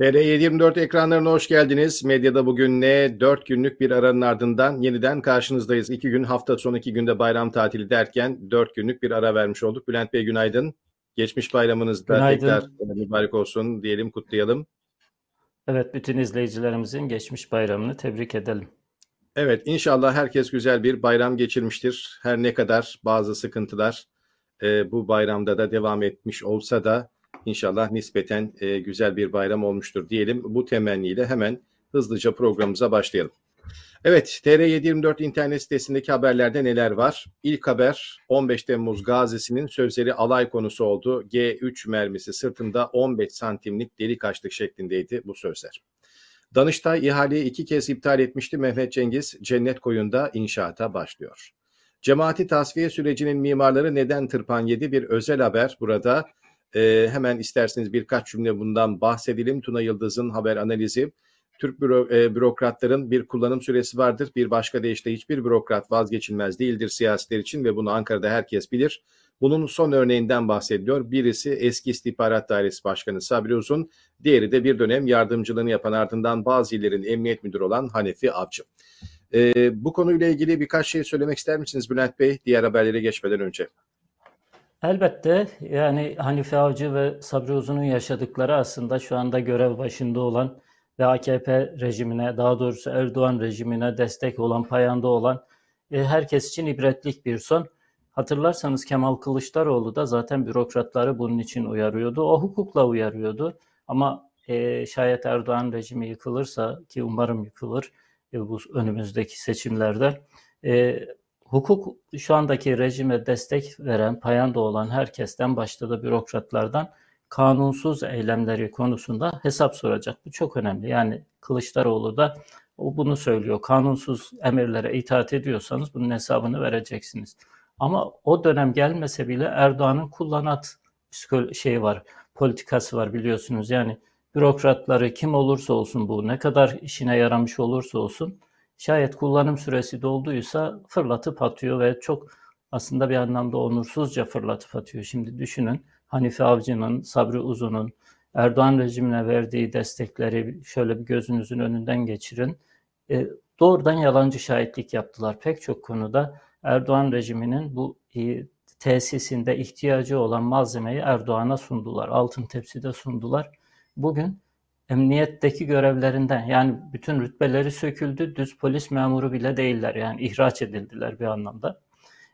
TR724 ekranlarına hoş geldiniz. Medyada bugün ne? 4 günlük bir aranın ardından yeniden karşınızdayız. 2 gün hafta sonu 2 günde bayram tatili derken 4 günlük bir ara vermiş olduk. Bülent Bey günaydın. Geçmiş bayramınız da tekrar mübarek olsun diyelim, kutlayalım. Evet, bütün izleyicilerimizin geçmiş bayramını tebrik edelim. Evet, inşallah herkes güzel bir bayram geçirmiştir. Her ne kadar bazı sıkıntılar e, bu bayramda da devam etmiş olsa da İnşallah nispeten e, güzel bir bayram olmuştur diyelim. Bu temenniyle hemen hızlıca programımıza başlayalım. Evet, TR724 internet sitesindeki haberlerde neler var? İlk haber 15 Temmuz gazisinin sözleri alay konusu oldu. G3 mermisi sırtında 15 santimlik delik açtık şeklindeydi bu sözler. Danıştay ihaleyi iki kez iptal etmişti. Mehmet Cengiz cennet koyunda inşaata başlıyor. Cemaati tasfiye sürecinin mimarları neden tırpan yedi bir özel haber burada. E, hemen isterseniz birkaç cümle bundan bahsedelim. Tuna Yıldız'ın haber analizi. Türk büro, e, bürokratların bir kullanım süresi vardır. Bir başka deyişle hiçbir bürokrat vazgeçilmez değildir siyasiler için ve bunu Ankara'da herkes bilir. Bunun son örneğinden bahsediliyor. Birisi eski istihbarat dairesi başkanı Sabri Uzun, diğeri de bir dönem yardımcılığını yapan ardından bazı illerin emniyet müdürü olan Hanefi Avcı. Ee, bu konuyla ilgili birkaç şey söylemek ister misiniz Bülent Bey diğer haberlere geçmeden önce? Elbette yani Hanife Avcı ve Sabri Uzun'un yaşadıkları aslında şu anda görev başında olan ve AKP rejimine daha doğrusu Erdoğan rejimine destek olan, payanda olan e, herkes için ibretlik bir son. Hatırlarsanız Kemal Kılıçdaroğlu da zaten bürokratları bunun için uyarıyordu. O hukukla uyarıyordu. Ama e, şayet Erdoğan rejimi yıkılırsa ki umarım yıkılır e, bu önümüzdeki seçimlerde hukuk şu andaki rejime destek veren, payanda olan herkesten başta da bürokratlardan kanunsuz eylemleri konusunda hesap soracak. Bu çok önemli. Yani Kılıçdaroğlu da o bunu söylüyor. Kanunsuz emirlere itaat ediyorsanız bunun hesabını vereceksiniz. Ama o dönem gelmese bile Erdoğan'ın kullanat şey var, politikası var biliyorsunuz. Yani bürokratları kim olursa olsun bu, ne kadar işine yaramış olursa olsun Şayet kullanım süresi dolduysa fırlatıp atıyor ve çok aslında bir anlamda onursuzca fırlatıp atıyor. Şimdi düşünün Hanife Avcı'nın, Sabri Uzun'un, Erdoğan rejimine verdiği destekleri şöyle bir gözünüzün önünden geçirin. E, doğrudan yalancı şahitlik yaptılar. Pek çok konuda Erdoğan rejiminin bu e, tesisinde ihtiyacı olan malzemeyi Erdoğan'a sundular. Altın tepside sundular. Bugün emniyetteki görevlerinden yani bütün rütbeleri söküldü. Düz polis memuru bile değiller. Yani ihraç edildiler bir anlamda.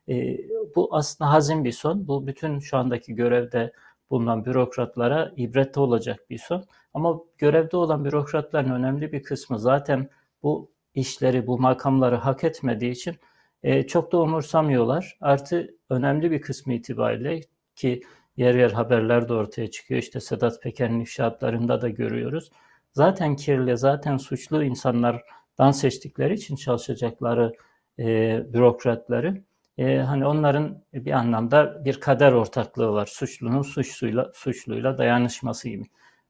E, bu aslında hazin bir son. Bu bütün şu andaki görevde bulunan bürokratlara ibrette olacak bir son. Ama görevde olan bürokratların önemli bir kısmı zaten bu işleri, bu makamları hak etmediği için e, çok da umursamıyorlar. Artı önemli bir kısmı itibariyle ki yer yer haberler de ortaya çıkıyor. İşte Sedat Peker'in ifşaatlarında da görüyoruz. Zaten kirli, zaten suçlu insanlardan seçtikleri için çalışacakları e, bürokratları e, hani onların bir anlamda bir kader ortaklığı var. Suçlunun suçluyla, suçluyla dayanışması gibi.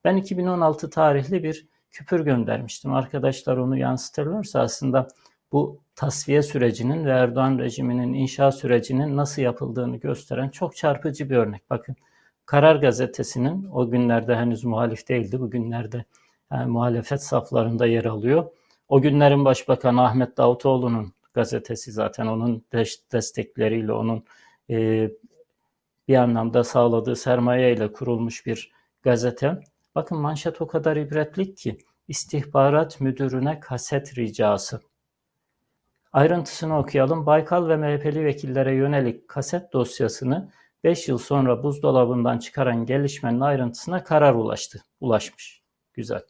Ben 2016 tarihli bir küpür göndermiştim. Arkadaşlar onu yansıtırlarsa aslında bu tasfiye sürecinin ve Erdoğan rejiminin inşa sürecinin nasıl yapıldığını gösteren çok çarpıcı bir örnek. Bakın Karar Gazetesi'nin o günlerde henüz muhalif değildi. Bugünlerde yani muhalefet saflarında yer alıyor. O günlerin Başbakanı Ahmet Davutoğlu'nun gazetesi zaten onun destekleriyle, onun e, bir anlamda sağladığı sermaye ile kurulmuş bir gazete. Bakın manşet o kadar ibretlik ki istihbarat müdürüne kaset ricası. Ayrıntısını okuyalım. Baykal ve MHP'li vekillere yönelik kaset dosyasını 5 yıl sonra buzdolabından çıkaran gelişmenin ayrıntısına karar ulaştı. Ulaşmış. Güzel.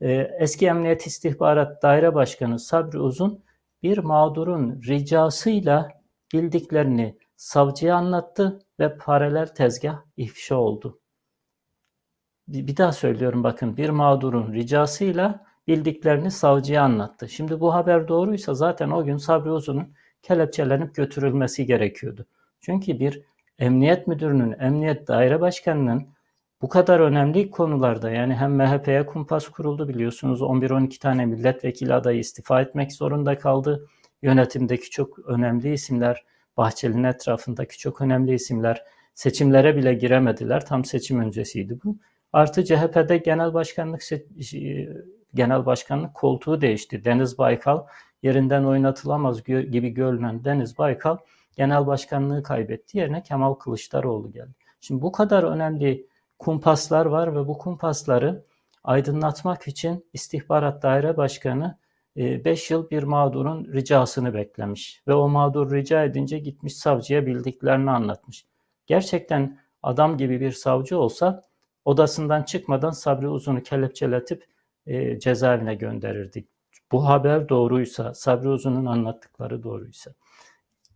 Ee, eski Emniyet İstihbarat Daire Başkanı Sabri Uzun bir mağdurun ricasıyla bildiklerini savcıya anlattı ve paralel tezgah ifşa oldu. Bir daha söylüyorum bakın bir mağdurun ricasıyla bildiklerini savcıya anlattı. Şimdi bu haber doğruysa zaten o gün Sabri Uzun'un kelepçelenip götürülmesi gerekiyordu. Çünkü bir emniyet müdürünün, emniyet daire başkanının bu kadar önemli konularda yani hem MHP'ye kumpas kuruldu biliyorsunuz 11-12 tane milletvekili adayı istifa etmek zorunda kaldı. Yönetimdeki çok önemli isimler, Bahçeli'nin etrafındaki çok önemli isimler seçimlere bile giremediler. Tam seçim öncesiydi bu. Artı CHP'de genel başkanlık genel başkanlık koltuğu değişti. Deniz Baykal yerinden oynatılamaz gibi görünen Deniz Baykal genel başkanlığı kaybetti. Yerine Kemal Kılıçdaroğlu geldi. Şimdi bu kadar önemli kumpaslar var ve bu kumpasları aydınlatmak için İstihbarat Daire Başkanı 5 e, yıl bir mağdurun ricasını beklemiş ve o mağdur rica edince gitmiş savcıya bildiklerini anlatmış. Gerçekten adam gibi bir savcı olsa odasından çıkmadan Sabri Uzun'u kelepçeletip e, cezaevine gönderirdi. Bu haber doğruysa, Sabri Uzun'un anlattıkları doğruysa.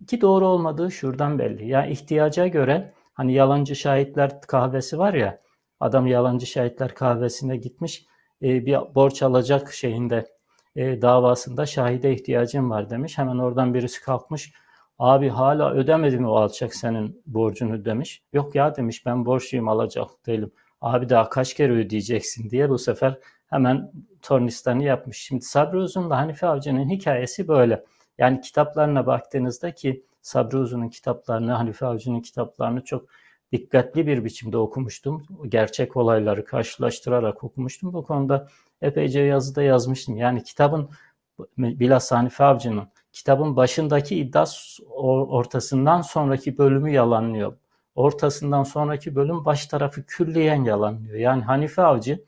Ki doğru olmadığı şuradan belli. Ya yani ihtiyaca göre hani yalancı şahitler kahvesi var ya, adam yalancı şahitler kahvesine gitmiş, e, bir borç alacak şeyinde e, davasında şahide ihtiyacım var demiş. Hemen oradan birisi kalkmış. Abi hala ödemedi mi o alacak senin borcunu demiş. Yok ya demiş ben borçluyum alacak değilim. Abi daha kaç kere ödeyeceksin diye bu sefer hemen tornistanı yapmış. Şimdi Sabri Uzun'la Hanife Avcı'nın hikayesi böyle. Yani kitaplarına baktığınızda ki Sabri Uzun'un kitaplarını, Hanife Avcı'nın kitaplarını çok dikkatli bir biçimde okumuştum. Gerçek olayları karşılaştırarak okumuştum. Bu konuda epeyce yazıda yazmıştım. Yani kitabın bilhassa Hanife Avcı'nın kitabın başındaki iddia ortasından sonraki bölümü yalanlıyor. Ortasından sonraki bölüm baş tarafı külliyen yalanlıyor. Yani Hanife Avcı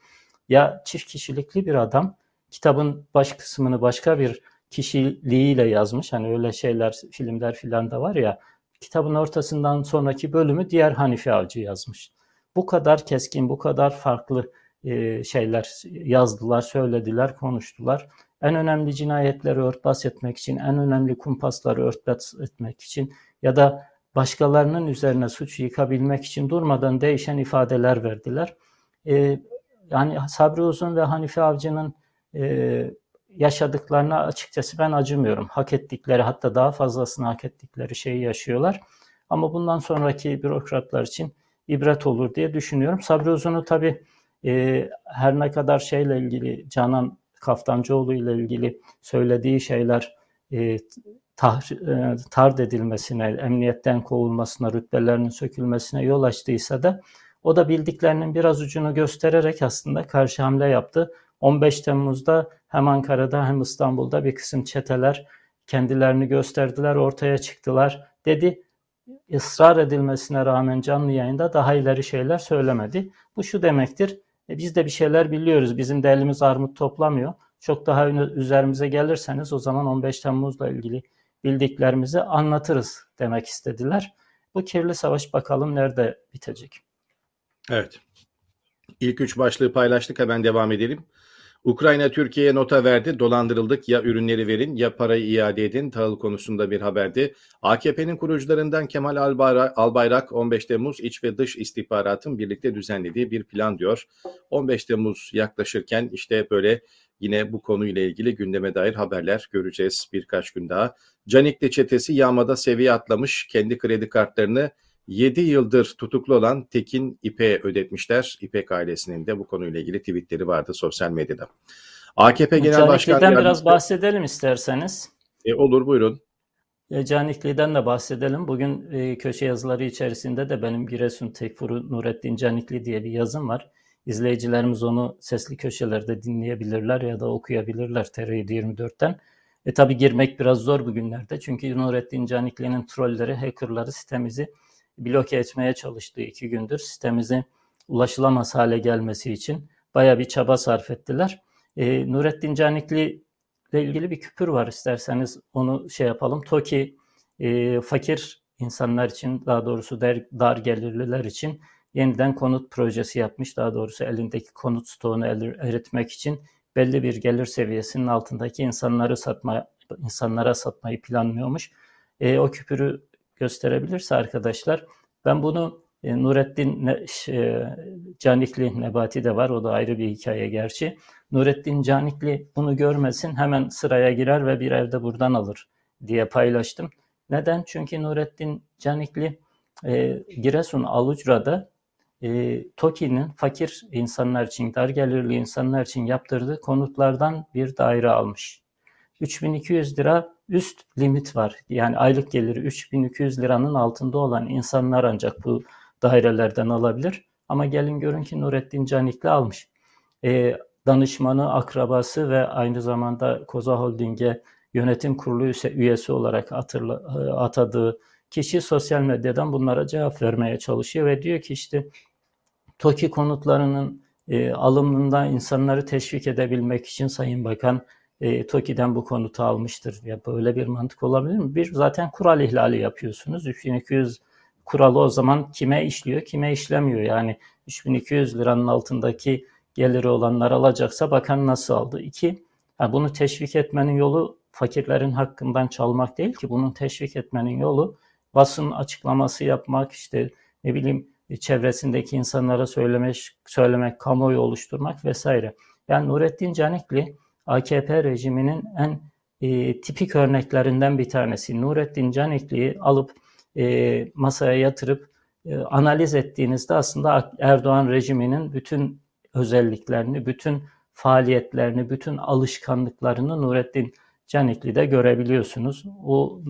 ya çift kişilikli bir adam kitabın baş kısmını başka bir kişiliğiyle yazmış. Hani öyle şeyler filmler filan da var ya kitabın ortasından sonraki bölümü diğer Hanife Avcı yazmış. Bu kadar keskin, bu kadar farklı e, şeyler yazdılar, söylediler, konuştular. En önemli cinayetleri örtbas etmek için, en önemli kumpasları örtbas etmek için ya da başkalarının üzerine suç yıkabilmek için durmadan değişen ifadeler verdiler. Yani Sabri Uzun ve Hanife Avcı'nın e, yaşadıklarına açıkçası ben acımıyorum. Hak ettikleri hatta daha fazlasını hak ettikleri şeyi yaşıyorlar. Ama bundan sonraki bürokratlar için ibret olur diye düşünüyorum. Sabri Uzun'u tabii e, her ne kadar şeyle ilgili Canan Kaftancıoğlu ile ilgili söylediği şeyler e, tar, e, tard edilmesine, emniyetten kovulmasına, rütbelerinin sökülmesine yol açtıysa da o da bildiklerinin biraz ucunu göstererek aslında karşı hamle yaptı. 15 Temmuz'da hem Ankara'da hem İstanbul'da bir kısım çeteler kendilerini gösterdiler, ortaya çıktılar dedi. Israr edilmesine rağmen canlı yayında daha ileri şeyler söylemedi. Bu şu demektir, e biz de bir şeyler biliyoruz, bizim de elimiz armut toplamıyor. Çok daha üzerimize gelirseniz o zaman 15 Temmuz'la ilgili bildiklerimizi anlatırız demek istediler. Bu kirli savaş bakalım nerede bitecek. Evet. İlk üç başlığı paylaştık hemen devam edelim. Ukrayna Türkiye'ye nota verdi. Dolandırıldık ya ürünleri verin ya parayı iade edin. Tahıl konusunda bir haberdi. AKP'nin kurucularından Kemal Albayrak 15 Temmuz iç ve dış istihbaratın birlikte düzenlediği bir plan diyor. 15 Temmuz yaklaşırken işte böyle yine bu konuyla ilgili gündeme dair haberler göreceğiz birkaç gün daha. Canikli çetesi yağmada seviye atlamış. Kendi kredi kartlarını 7 yıldır tutuklu olan Tekin İpek'e ödetmişler. İpek ailesinin de bu konuyla ilgili tweetleri vardı sosyal medyada. AKP Genel Başkanı Canikli'den biraz bahsedelim isterseniz. E, olur buyurun. E, Canikli'den de bahsedelim. Bugün e, köşe yazıları içerisinde de benim Giresun Tekfuru Nurettin Canikli diye bir yazım var. İzleyicilerimiz onu sesli köşelerde dinleyebilirler ya da okuyabilirler TR724'ten. E tabi girmek biraz zor bugünlerde çünkü Nurettin Canikli'nin trolleri, hackerları sitemizi bloke etmeye çalıştığı iki gündür sitemizin ulaşılamaz hale gelmesi için baya bir çaba sarf ettiler. E, Nurettin Canikli ile ilgili bir küpür var isterseniz onu şey yapalım. TOKİ e, fakir insanlar için daha doğrusu der, dar gelirliler için yeniden konut projesi yapmış. Daha doğrusu elindeki konut stoğunu eritmek için belli bir gelir seviyesinin altındaki insanları satma insanlara satmayı planlıyormuş. E, o küpürü gösterebilirse arkadaşlar ben bunu e, Nurettin e, Canikli Nebati de var. O da ayrı bir hikaye gerçi. Nurettin Canikli bunu görmesin hemen sıraya girer ve bir evde buradan alır diye paylaştım. Neden? Çünkü Nurettin Canikli e, Giresun Alucra'da e, TOKİ'nin fakir insanlar için, dar gelirli insanlar için yaptırdığı konutlardan bir daire almış. 3200 lira üst limit var. Yani aylık geliri 3200 liranın altında olan insanlar ancak bu dairelerden alabilir. Ama gelin görün ki Nurettin Canikli almış. E, danışmanı, akrabası ve aynı zamanda Koza Holding'e yönetim kurulu üyesi olarak hatırla, e, atadığı kişi sosyal medyadan bunlara cevap vermeye çalışıyor ve diyor ki işte TOKİ konutlarının e, alımından insanları teşvik edebilmek için Sayın Bakan e, TOKİ'den bu konutu almıştır. Ya böyle bir mantık olabilir mi? Bir zaten kural ihlali yapıyorsunuz. 3200 kuralı o zaman kime işliyor, kime işlemiyor? Yani 3200 liranın altındaki geliri olanlar alacaksa bakan nasıl aldı? İki, yani bunu teşvik etmenin yolu fakirlerin hakkından çalmak değil ki bunun teşvik etmenin yolu basın açıklaması yapmak işte ne bileyim çevresindeki insanlara söylemek, söylemek, kamuoyu oluşturmak vesaire. Yani Nurettin Canikli AKP rejiminin en e, tipik örneklerinden bir tanesi. Nurettin Canikli'yi alıp e, masaya yatırıp e, analiz ettiğinizde aslında Erdoğan rejiminin bütün özelliklerini, bütün faaliyetlerini, bütün alışkanlıklarını Nurettin Canikli'de görebiliyorsunuz. O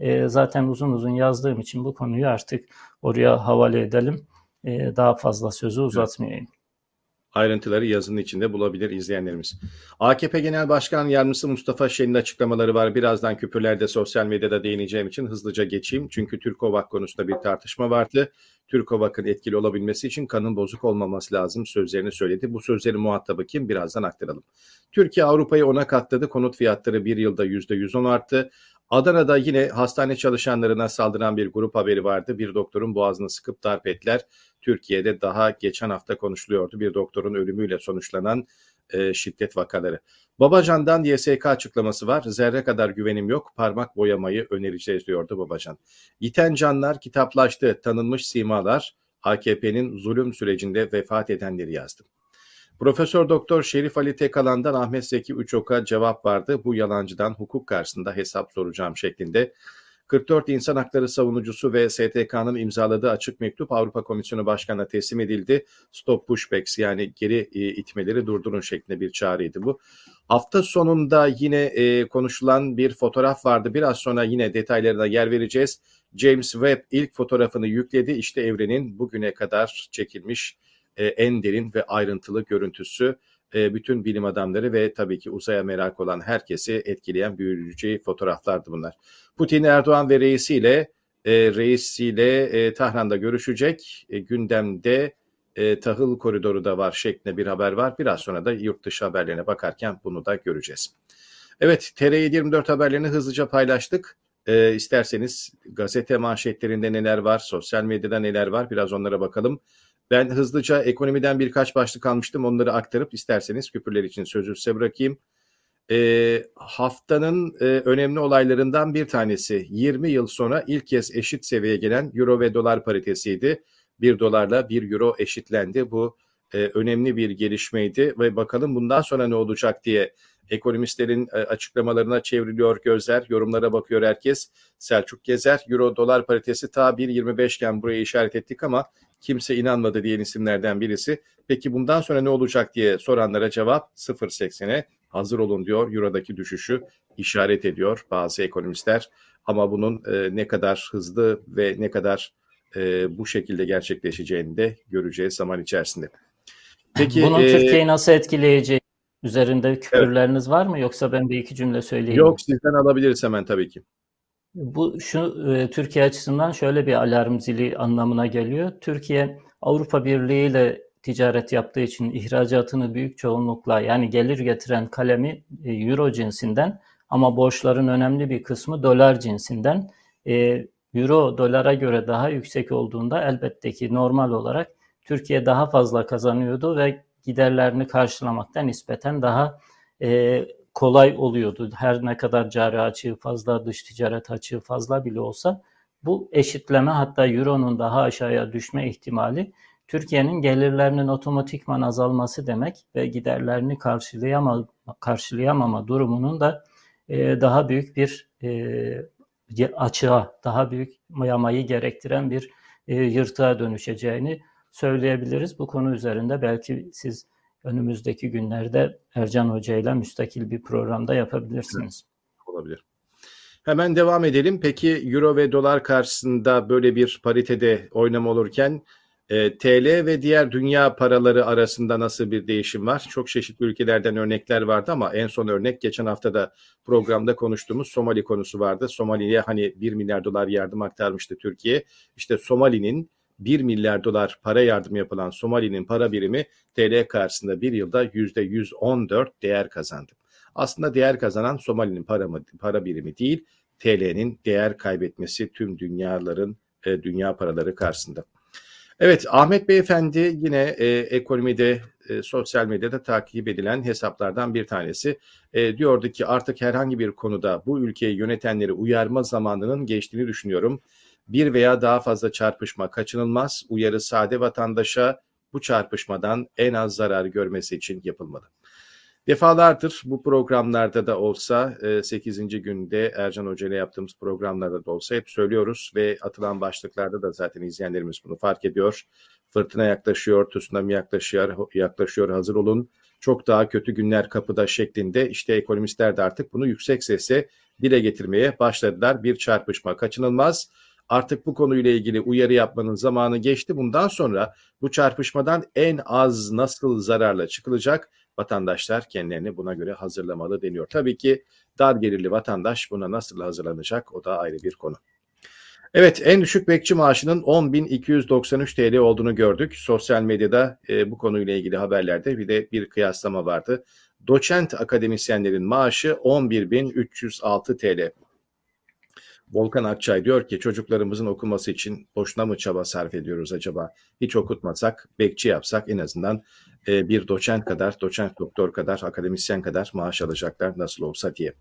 e, zaten uzun uzun yazdığım için bu konuyu artık oraya havale edelim. E, daha fazla sözü uzatmayayım. Ayrıntıları yazının içinde bulabilir izleyenlerimiz. AKP Genel Başkan Yardımcısı Mustafa Şen'in açıklamaları var. Birazdan küpürlerde sosyal medyada değineceğim için hızlıca geçeyim. Çünkü Türkovak konusunda bir tartışma vardı. Türkovak'ın etkili olabilmesi için kanın bozuk olmaması lazım sözlerini söyledi. Bu sözlerin muhatabı kim? Birazdan aktaralım. Türkiye Avrupa'yı ona katladı. Konut fiyatları bir yılda %110 arttı. Adana'da yine hastane çalışanlarına saldıran bir grup haberi vardı. Bir doktorun boğazını sıkıp darp ettiler. Türkiye'de daha geçen hafta konuşuluyordu. Bir doktorun ölümüyle sonuçlanan e, şiddet vakaları. Babacan'dan YSK açıklaması var. Zerre kadar güvenim yok. Parmak boyamayı önereceğiz diyordu Babacan. Yiten canlar kitaplaştı. Tanınmış simalar AKP'nin zulüm sürecinde vefat edenleri yazdı. Profesör Doktor Şerif Ali Tekalan'dan Ahmet Zeki Üçok'a cevap vardı. Bu yalancıdan hukuk karşısında hesap soracağım şeklinde. 44 insan hakları savunucusu ve STK'nın imzaladığı açık mektup Avrupa Komisyonu Başkanı'na teslim edildi. Stop pushbacks yani geri e, itmeleri durdurun şeklinde bir çağrıydı bu. Hafta sonunda yine e, konuşulan bir fotoğraf vardı. Biraz sonra yine detaylarına yer vereceğiz. James Webb ilk fotoğrafını yükledi. İşte evrenin bugüne kadar çekilmiş e, en derin ve ayrıntılı görüntüsü e, bütün bilim adamları ve tabii ki uzaya merak olan herkesi etkileyen büyüleyici fotoğraflardı bunlar. Putin, Erdoğan ve reisiyle e, reisiyle Tahran'da görüşecek. Gündemde tahıl koridoru da var şeklinde bir haber var. Biraz sonra da yurt dışı haberlerine bakarken bunu da göreceğiz. Evet, TR24 haberlerini hızlıca paylaştık. E, isterseniz gazete manşetlerinde neler var, sosyal medyada neler var biraz onlara bakalım. Ben hızlıca ekonomiden birkaç başlık almıştım. Onları aktarıp isterseniz küpürler için sözü size bırakayım. E, haftanın e, önemli olaylarından bir tanesi 20 yıl sonra ilk kez eşit seviyeye gelen euro ve dolar paritesiydi. 1 dolarla 1 euro eşitlendi. Bu e, önemli bir gelişmeydi ve bakalım bundan sonra ne olacak diye ekonomistlerin e, açıklamalarına çevriliyor gözler, yorumlara bakıyor herkes. Selçuk Gezer, Euro dolar paritesi ta 1.25 iken buraya işaret ettik ama kimse inanmadı diyen isimlerden birisi. Peki bundan sonra ne olacak diye soranlara cevap 0.80'e hazır olun diyor. Euro'daki düşüşü işaret ediyor bazı ekonomistler. Ama bunun e, ne kadar hızlı ve ne kadar e, bu şekilde gerçekleşeceğini de göreceğiz zaman içerisinde. Peki bunun e, Türkiye'yi nasıl etkileyeceği üzerinde küfürleriniz evet. var mı yoksa ben bir iki cümle söyleyeyim? Yok sizden alabiliriz hemen tabii ki. Bu şu e, Türkiye açısından şöyle bir alarm zili anlamına geliyor. Türkiye Avrupa Birliği ile ticaret yaptığı için ihracatını büyük çoğunlukla yani gelir getiren kalemi e, euro cinsinden ama borçların önemli bir kısmı dolar cinsinden. E, euro dolara göre daha yüksek olduğunda elbette ki normal olarak Türkiye daha fazla kazanıyordu ve giderlerini karşılamakta nispeten daha e, kolay oluyordu. Her ne kadar cari açığı fazla, dış ticaret açığı fazla bile olsa bu eşitleme hatta Euro'nun daha aşağıya düşme ihtimali Türkiye'nin gelirlerinin otomatikman azalması demek ve giderlerini karşılayama, karşılayamama durumunun da e, daha büyük bir e, açığa, daha büyük yamayı gerektiren bir e, yırtığa dönüşeceğini söyleyebiliriz. Bu konu üzerinde belki siz önümüzdeki günlerde Ercan Hoca ile müstakil bir programda yapabilirsiniz. Olabilir. Hemen devam edelim. Peki Euro ve dolar karşısında böyle bir paritede oynama olurken E, TL ve diğer dünya paraları arasında nasıl bir değişim var? Çok çeşitli ülkelerden örnekler vardı ama en son örnek geçen hafta da programda konuştuğumuz Somali konusu vardı. Somali'ye hani 1 milyar dolar yardım aktarmıştı Türkiye. İşte Somali'nin 1 milyar dolar para yardım yapılan Somali'nin para birimi TL karşısında bir yılda %114 değer kazandı. Aslında değer kazanan Somali'nin para, para birimi değil, TL'nin değer kaybetmesi tüm dünyaların e, dünya paraları karşısında. Evet Ahmet Beyefendi yine e, ekonomide e, sosyal medyada takip edilen hesaplardan bir tanesi. E, diyordu ki artık herhangi bir konuda bu ülkeyi yönetenleri uyarma zamanının geçtiğini düşünüyorum. Bir veya daha fazla çarpışma kaçınılmaz. Uyarı sade vatandaşa bu çarpışmadan en az zarar görmesi için yapılmalı. Defalardır bu programlarda da olsa 8. E, günde Ercan Hoca ile yaptığımız programlarda da olsa hep söylüyoruz ve atılan başlıklarda da zaten izleyenlerimiz bunu fark ediyor. Fırtına yaklaşıyor, tsunami yaklaşıyor, yaklaşıyor hazır olun. Çok daha kötü günler kapıda şeklinde işte ekonomistler de artık bunu yüksek sesle dile getirmeye başladılar. Bir çarpışma kaçınılmaz. Artık bu konuyla ilgili uyarı yapmanın zamanı geçti. Bundan sonra bu çarpışmadan en az nasıl zararla çıkılacak vatandaşlar kendilerini buna göre hazırlamalı deniyor. Tabii ki dar gelirli vatandaş buna nasıl hazırlanacak o da ayrı bir konu. Evet en düşük bekçi maaşının 10.293 TL olduğunu gördük. Sosyal medyada e, bu konuyla ilgili haberlerde bir de bir kıyaslama vardı. Doçent akademisyenlerin maaşı 11.306 TL. Volkan Akçay diyor ki çocuklarımızın okuması için boşuna mı çaba sarf ediyoruz acaba? Hiç okutmasak, bekçi yapsak en azından e, bir doçent kadar, doçent doktor kadar, akademisyen kadar maaş alacaklar nasıl olsa diye.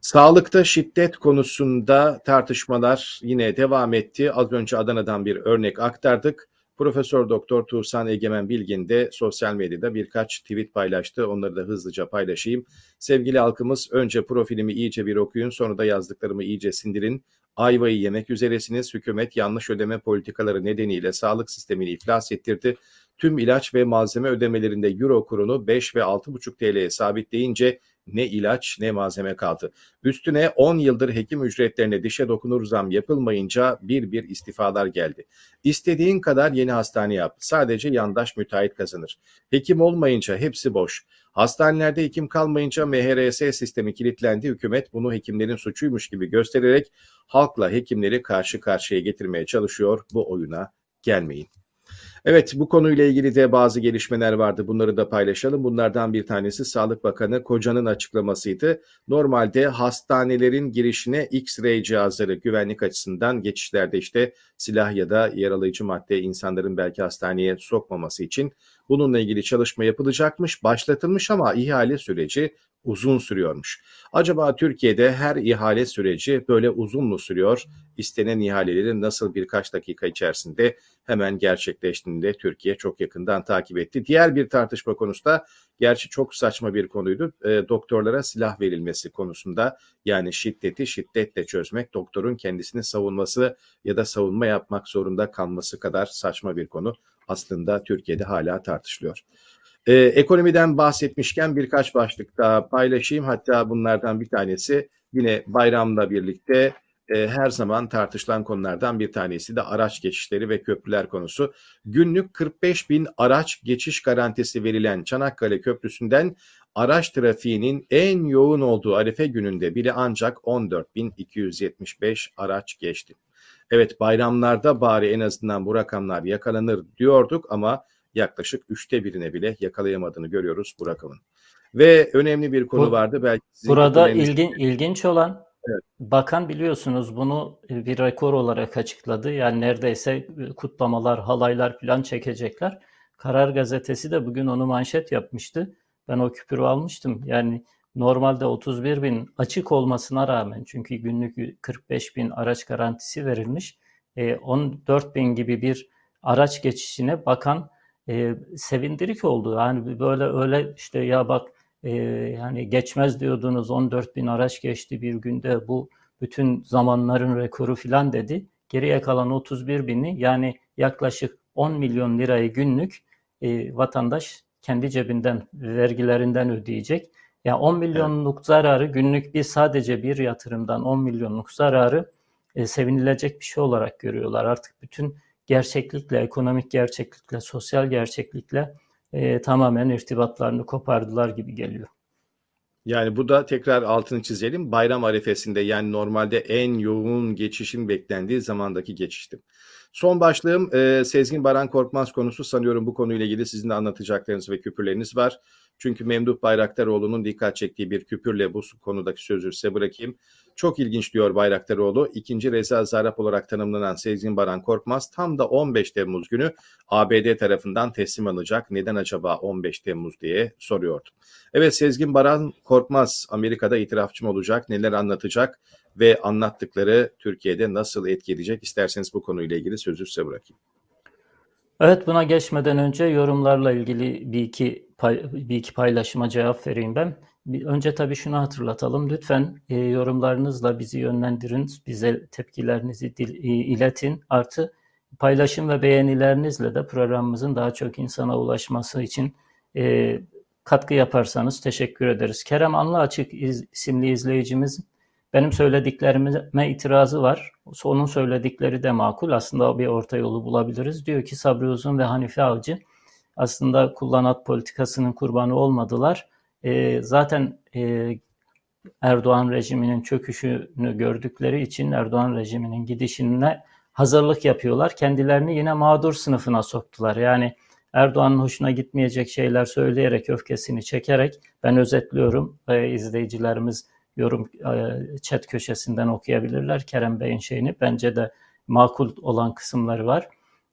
Sağlıkta şiddet konusunda tartışmalar yine devam etti. Az önce Adana'dan bir örnek aktardık. Profesör Doktor Tuğsan Egemen Bilgin de sosyal medyada birkaç tweet paylaştı. Onları da hızlıca paylaşayım. Sevgili halkımız önce profilimi iyice bir okuyun sonra da yazdıklarımı iyice sindirin. Ayvayı yemek üzeresiniz. Hükümet yanlış ödeme politikaları nedeniyle sağlık sistemini iflas ettirdi. Tüm ilaç ve malzeme ödemelerinde euro kurunu 5 ve 6,5 TL'ye sabitleyince ne ilaç ne malzeme kaldı. Üstüne 10 yıldır hekim ücretlerine dişe dokunur zam yapılmayınca bir bir istifalar geldi. İstediğin kadar yeni hastane yap. Sadece yandaş müteahhit kazanır. Hekim olmayınca hepsi boş. Hastanelerde hekim kalmayınca MHRS sistemi kilitlendi. Hükümet bunu hekimlerin suçuymuş gibi göstererek halkla hekimleri karşı karşıya getirmeye çalışıyor. Bu oyuna gelmeyin. Evet bu konuyla ilgili de bazı gelişmeler vardı. Bunları da paylaşalım. Bunlardan bir tanesi Sağlık Bakanı Koca'nın açıklamasıydı. Normalde hastanelerin girişine X-ray cihazları güvenlik açısından geçişlerde işte silah ya da yaralayıcı madde insanların belki hastaneye sokmaması için bununla ilgili çalışma yapılacakmış, başlatılmış ama ihale süreci uzun sürüyormuş. Acaba Türkiye'de her ihale süreci böyle uzun mu sürüyor? İstenen ihalelerin nasıl birkaç dakika içerisinde hemen gerçekleştiğinde Türkiye çok yakından takip etti. Diğer bir tartışma konusu da gerçi çok saçma bir konuydu. E, doktorlara silah verilmesi konusunda yani şiddeti şiddetle çözmek doktorun kendisini savunması ya da savunma yapmak zorunda kalması kadar saçma bir konu aslında Türkiye'de hala tartışılıyor. Ee, ekonomiden bahsetmişken birkaç başlık daha paylaşayım. Hatta bunlardan bir tanesi yine bayramla birlikte e, her zaman tartışılan konulardan bir tanesi de araç geçişleri ve köprüler konusu. Günlük 45 bin araç geçiş garantisi verilen Çanakkale Köprüsü'nden araç trafiğinin en yoğun olduğu Arife gününde bile ancak 14.275 araç geçti. Evet bayramlarda bari en azından bu rakamlar yakalanır diyorduk ama yaklaşık üçte birine bile yakalayamadığını görüyoruz bu rakamın. Ve önemli bir konu bu, vardı. Belki burada ilgin, ilginç olan evet. bakan biliyorsunuz bunu bir rekor olarak açıkladı. Yani neredeyse kutlamalar, halaylar falan çekecekler. Karar gazetesi de bugün onu manşet yapmıştı. Ben o küpürü almıştım. Yani normalde 31 bin açık olmasına rağmen çünkü günlük 45 bin araç garantisi verilmiş. 14 e, bin gibi bir araç geçişine bakan e, sevindirik oldu. Yani böyle öyle işte ya bak e, yani geçmez diyordunuz 14 bin araç geçti bir günde bu bütün zamanların rekoru filan dedi. Geriye kalan 31 bini yani yaklaşık 10 milyon lirayı günlük e, vatandaş kendi cebinden vergilerinden ödeyecek. Yani 10 milyonluk evet. zararı günlük bir sadece bir yatırımdan 10 milyonluk zararı e, sevinilecek bir şey olarak görüyorlar. Artık bütün gerçeklikle, ekonomik gerçeklikle, sosyal gerçeklikle e, tamamen irtibatlarını kopardılar gibi geliyor. Yani bu da tekrar altını çizelim. Bayram arifesinde yani normalde en yoğun geçişin beklendiği zamandaki geçişti. Son başlığım e, Sezgin Baran Korkmaz konusu. Sanıyorum bu konuyla ilgili sizin de anlatacaklarınız ve küpürleriniz var. Çünkü Memduh Bayraktaroğlu'nun dikkat çektiği bir küpürle bu konudaki sözü size bırakayım. Çok ilginç diyor Bayraktaroğlu. İkinci Reza Zarap olarak tanımlanan Sezgin Baran Korkmaz tam da 15 Temmuz günü ABD tarafından teslim alınacak. Neden acaba 15 Temmuz diye soruyordu. Evet Sezgin Baran Korkmaz Amerika'da itirafçı mı olacak? Neler anlatacak? Ve anlattıkları Türkiye'de nasıl etkileyecek? İsterseniz bu konuyla ilgili sözü size bırakayım. Evet buna geçmeden önce yorumlarla ilgili bir iki pay, bir iki paylaşıma cevap vereyim ben. Önce tabii şunu hatırlatalım. Lütfen e, yorumlarınızla bizi yönlendirin, bize tepkilerinizi dil, e, iletin. Artı paylaşım ve beğenilerinizle de programımızın daha çok insana ulaşması için e, katkı yaparsanız teşekkür ederiz. Kerem Anlı Açık iz, isimli izleyicimiz benim söylediklerime itirazı var. Onun söyledikleri de makul. Aslında bir orta yolu bulabiliriz. Diyor ki Sabri Uzun ve Hanife Avcı aslında kullanat politikasının kurbanı olmadılar. E, zaten e, Erdoğan rejiminin çöküşünü gördükleri için Erdoğan rejiminin gidişine hazırlık yapıyorlar. Kendilerini yine mağdur sınıfına soktular. Yani Erdoğan'ın hoşuna gitmeyecek şeyler söyleyerek, öfkesini çekerek, ben özetliyorum, e, izleyicilerimiz yorum e, chat köşesinden okuyabilirler Kerem Bey'in şeyini. Bence de makul olan kısımları var.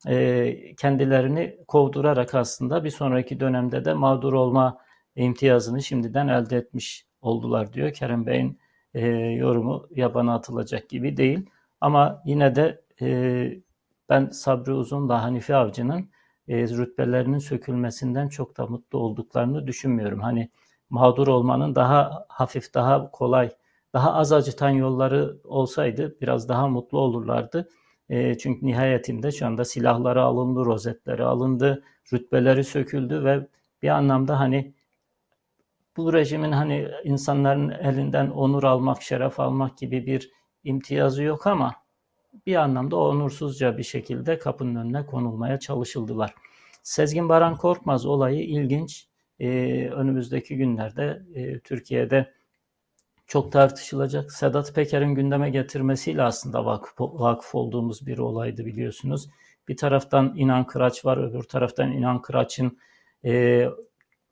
E, kendilerini kovdurarak aslında bir sonraki dönemde de mağdur olma imtiyazını şimdiden elde etmiş oldular diyor. Kerem Bey'in e, yorumu yabana atılacak gibi değil. Ama yine de ben Sabri Uzun'la Hanife Avcı'nın rütbelerinin sökülmesinden çok da mutlu olduklarını düşünmüyorum. Hani mağdur olmanın daha hafif, daha kolay, daha az acıtan yolları olsaydı biraz daha mutlu olurlardı. E, çünkü nihayetinde şu anda silahları alındı, rozetleri alındı, rütbeleri söküldü ve bir anlamda hani bu rejimin hani insanların elinden onur almak, şeref almak gibi bir imtiyazı yok ama bir anlamda onursuzca bir şekilde kapının önüne konulmaya çalışıldılar. Sezgin Baran Korkmaz olayı ilginç e, önümüzdeki günlerde e, Türkiye'de çok tartışılacak. Sedat Peker'in gündeme getirmesiyle aslında vakıf, vakıf olduğumuz bir olaydı biliyorsunuz. Bir taraftan İnan Kıraç var, öbür taraftan İnan Kıraç'ın e,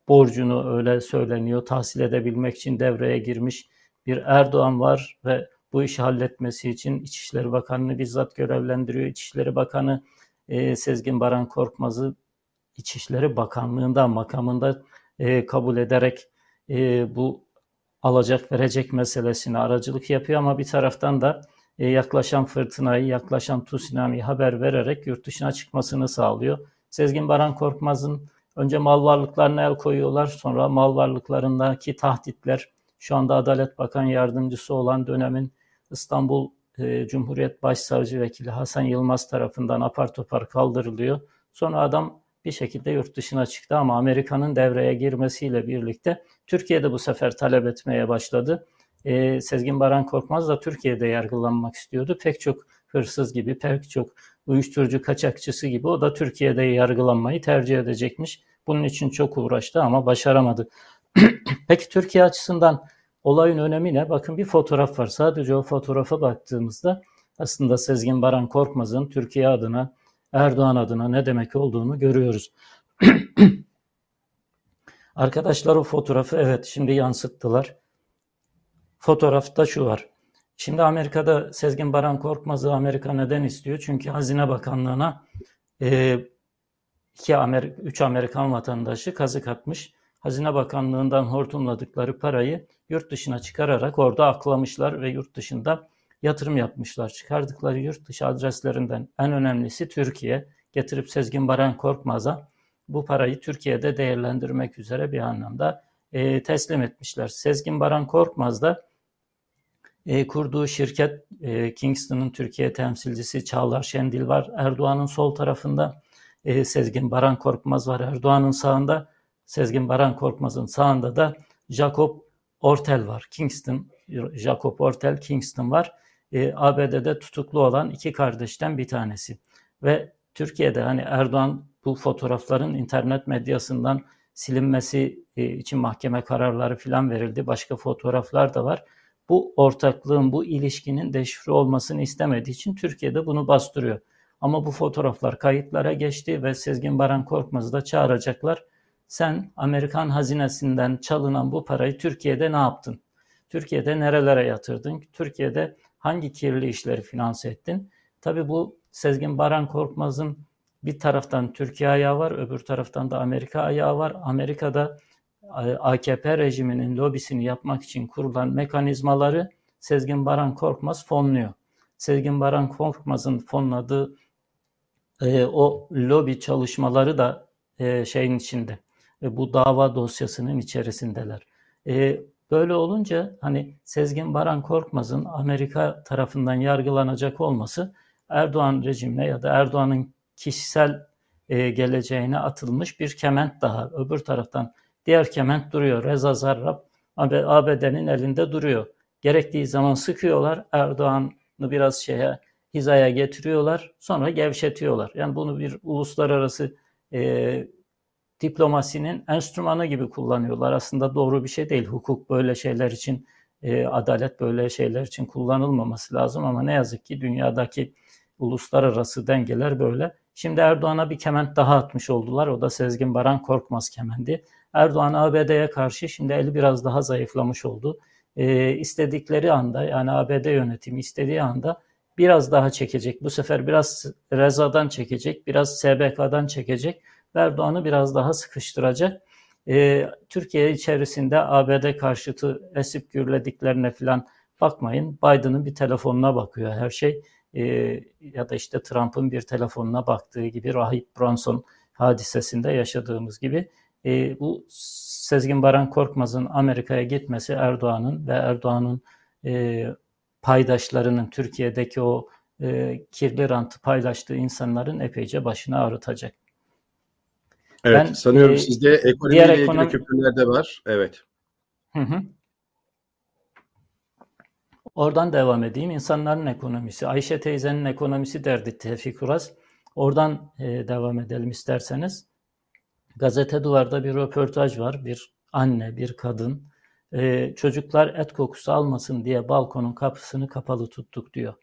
borcunu öyle söyleniyor tahsil edebilmek için devreye girmiş bir Erdoğan var ve bu işi halletmesi için İçişleri Bakanı'nı bizzat görevlendiriyor. İçişleri Bakanı e, Sezgin Baran Korkmaz'ı İçişleri Bakanlığında makamında e, kabul ederek e, bu alacak verecek meselesine aracılık yapıyor ama bir taraftan da e, yaklaşan fırtınayı, yaklaşan tsunami'yi haber vererek yurt dışına çıkmasını sağlıyor. Sezgin Baran Korkmaz'ın önce mal varlıklarına el koyuyorlar, sonra mal varlıklarındaki tahditler, şu anda Adalet Bakan Yardımcısı olan dönemin İstanbul e, Cumhuriyet Başsavcı Vekili Hasan Yılmaz tarafından apar topar kaldırılıyor. Sonra adam bir şekilde yurt dışına çıktı ama Amerika'nın devreye girmesiyle birlikte Türkiye'de bu sefer talep etmeye başladı. Ee, Sezgin Baran Korkmaz da Türkiye'de yargılanmak istiyordu. Pek çok hırsız gibi, pek çok uyuşturucu kaçakçısı gibi o da Türkiye'de yargılanmayı tercih edecekmiş. Bunun için çok uğraştı ama başaramadı. Peki Türkiye açısından olayın önemi ne? Bakın bir fotoğraf var. Sadece o fotoğrafa baktığımızda aslında Sezgin Baran Korkmaz'ın Türkiye adına Erdoğan adına ne demek olduğunu görüyoruz. Arkadaşlar o fotoğrafı evet şimdi yansıttılar. Fotoğrafta şu var. Şimdi Amerika'da Sezgin Baran Korkmaz'ı Amerika neden istiyor? Çünkü Hazine Bakanlığı'na e, iki Amerika, üç Amerikan vatandaşı kazık atmış. Hazine Bakanlığı'ndan hortumladıkları parayı yurt dışına çıkararak orada aklamışlar ve yurt dışında yatırım yapmışlar. Çıkardıkları yurt dışı adreslerinden en önemlisi Türkiye. Getirip Sezgin Baran Korkmaz'a bu parayı Türkiye'de değerlendirmek üzere bir anlamda e, teslim etmişler. Sezgin Baran Korkmaz da e, kurduğu şirket e, Kingston'ın Türkiye temsilcisi Çağlar Şendil var. Erdoğan'ın sol tarafında e, Sezgin Baran Korkmaz var. Erdoğan'ın sağında Sezgin Baran Korkmaz'ın sağında da Jacob Ortel var. Kingston, Jacob Ortel Kingston var e, ABD'de tutuklu olan iki kardeşten bir tanesi. Ve Türkiye'de hani Erdoğan bu fotoğrafların internet medyasından silinmesi e, için mahkeme kararları falan verildi. Başka fotoğraflar da var. Bu ortaklığın, bu ilişkinin deşifre olmasını istemediği için Türkiye'de bunu bastırıyor. Ama bu fotoğraflar kayıtlara geçti ve Sezgin Baran Korkmaz'ı da çağıracaklar. Sen Amerikan hazinesinden çalınan bu parayı Türkiye'de ne yaptın? Türkiye'de nerelere yatırdın? Türkiye'de hangi kirli işleri finanse ettin? Tabii bu Sezgin Baran Korkmaz'ın bir taraftan Türkiye ayağı var, öbür taraftan da Amerika ayağı var. Amerika'da AKP rejiminin lobisini yapmak için kurulan mekanizmaları Sezgin Baran Korkmaz fonluyor. Sezgin Baran Korkmaz'ın fonladığı e, o lobi çalışmaları da e, şeyin içinde. E, bu dava dosyasının içerisindeler. E, böyle olunca hani Sezgin Baran Korkmaz'ın Amerika tarafından yargılanacak olması Erdoğan rejimine ya da Erdoğan'ın kişisel e, geleceğine atılmış bir kement daha. Öbür taraftan diğer kement duruyor. Reza Zarrab ABD'nin elinde duruyor. Gerektiği zaman sıkıyorlar. Erdoğan'ı biraz şeye hizaya getiriyorlar. Sonra gevşetiyorlar. Yani bunu bir uluslararası e, diplomasinin enstrümanı gibi kullanıyorlar. Aslında doğru bir şey değil. Hukuk böyle şeyler için, e, adalet böyle şeyler için kullanılmaması lazım ama ne yazık ki dünyadaki uluslararası dengeler böyle. Şimdi Erdoğan'a bir kement daha atmış oldular. O da Sezgin Baran Korkmaz kemendi. Erdoğan ABD'ye karşı şimdi eli biraz daha zayıflamış oldu. E, istedikleri anda yani ABD yönetimi istediği anda biraz daha çekecek. Bu sefer biraz Reza'dan çekecek, biraz SBK'dan çekecek. Erdoğan'ı biraz daha sıkıştıracak. E, Türkiye içerisinde ABD karşıtı esip gürlediklerine falan bakmayın. Biden'ın bir telefonuna bakıyor her şey. E, ya da işte Trump'ın bir telefonuna baktığı gibi Rahip Bronson hadisesinde yaşadığımız gibi e, bu Sezgin Baran Korkmaz'ın Amerika'ya gitmesi Erdoğan'ın ve Erdoğan'ın e, paydaşlarının Türkiye'deki o e, kirli rantı paylaştığı insanların epeyce başını ağrıtacak. Evet, ben, sanıyorum e, sizde ekonomiyle ilgili ekonomi... küfürler de var. Evet. Hı hı. Oradan devam edeyim. İnsanların ekonomisi. Ayşe teyzenin ekonomisi derdi Tevfik Uras. Oradan e, devam edelim isterseniz. Gazete Duvar'da bir röportaj var. Bir anne, bir kadın. E, çocuklar et kokusu almasın diye balkonun kapısını kapalı tuttuk diyor.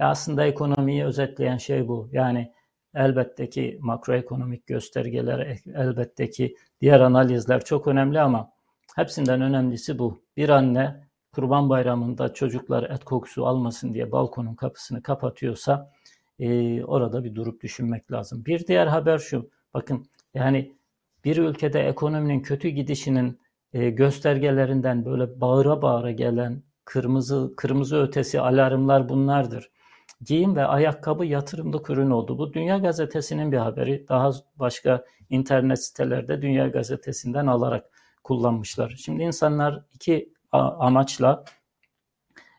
E aslında ekonomiyi özetleyen şey bu. Yani elbette ki makroekonomik göstergeler, elbette ki diğer analizler çok önemli ama hepsinden önemlisi bu. Bir anne Kurban Bayramı'nda çocuklar et kokusu almasın diye balkonun kapısını kapatıyorsa e, orada bir durup düşünmek lazım. Bir diğer haber şu. Bakın yani bir ülkede ekonominin kötü gidişinin e, göstergelerinden böyle bağıra bağıra gelen kırmızı kırmızı ötesi alarmlar bunlardır. Giyim ve ayakkabı yatırımlık ürün oldu. Bu Dünya Gazetesi'nin bir haberi. Daha başka internet sitelerde Dünya Gazetesi'nden alarak kullanmışlar. Şimdi insanlar iki amaçla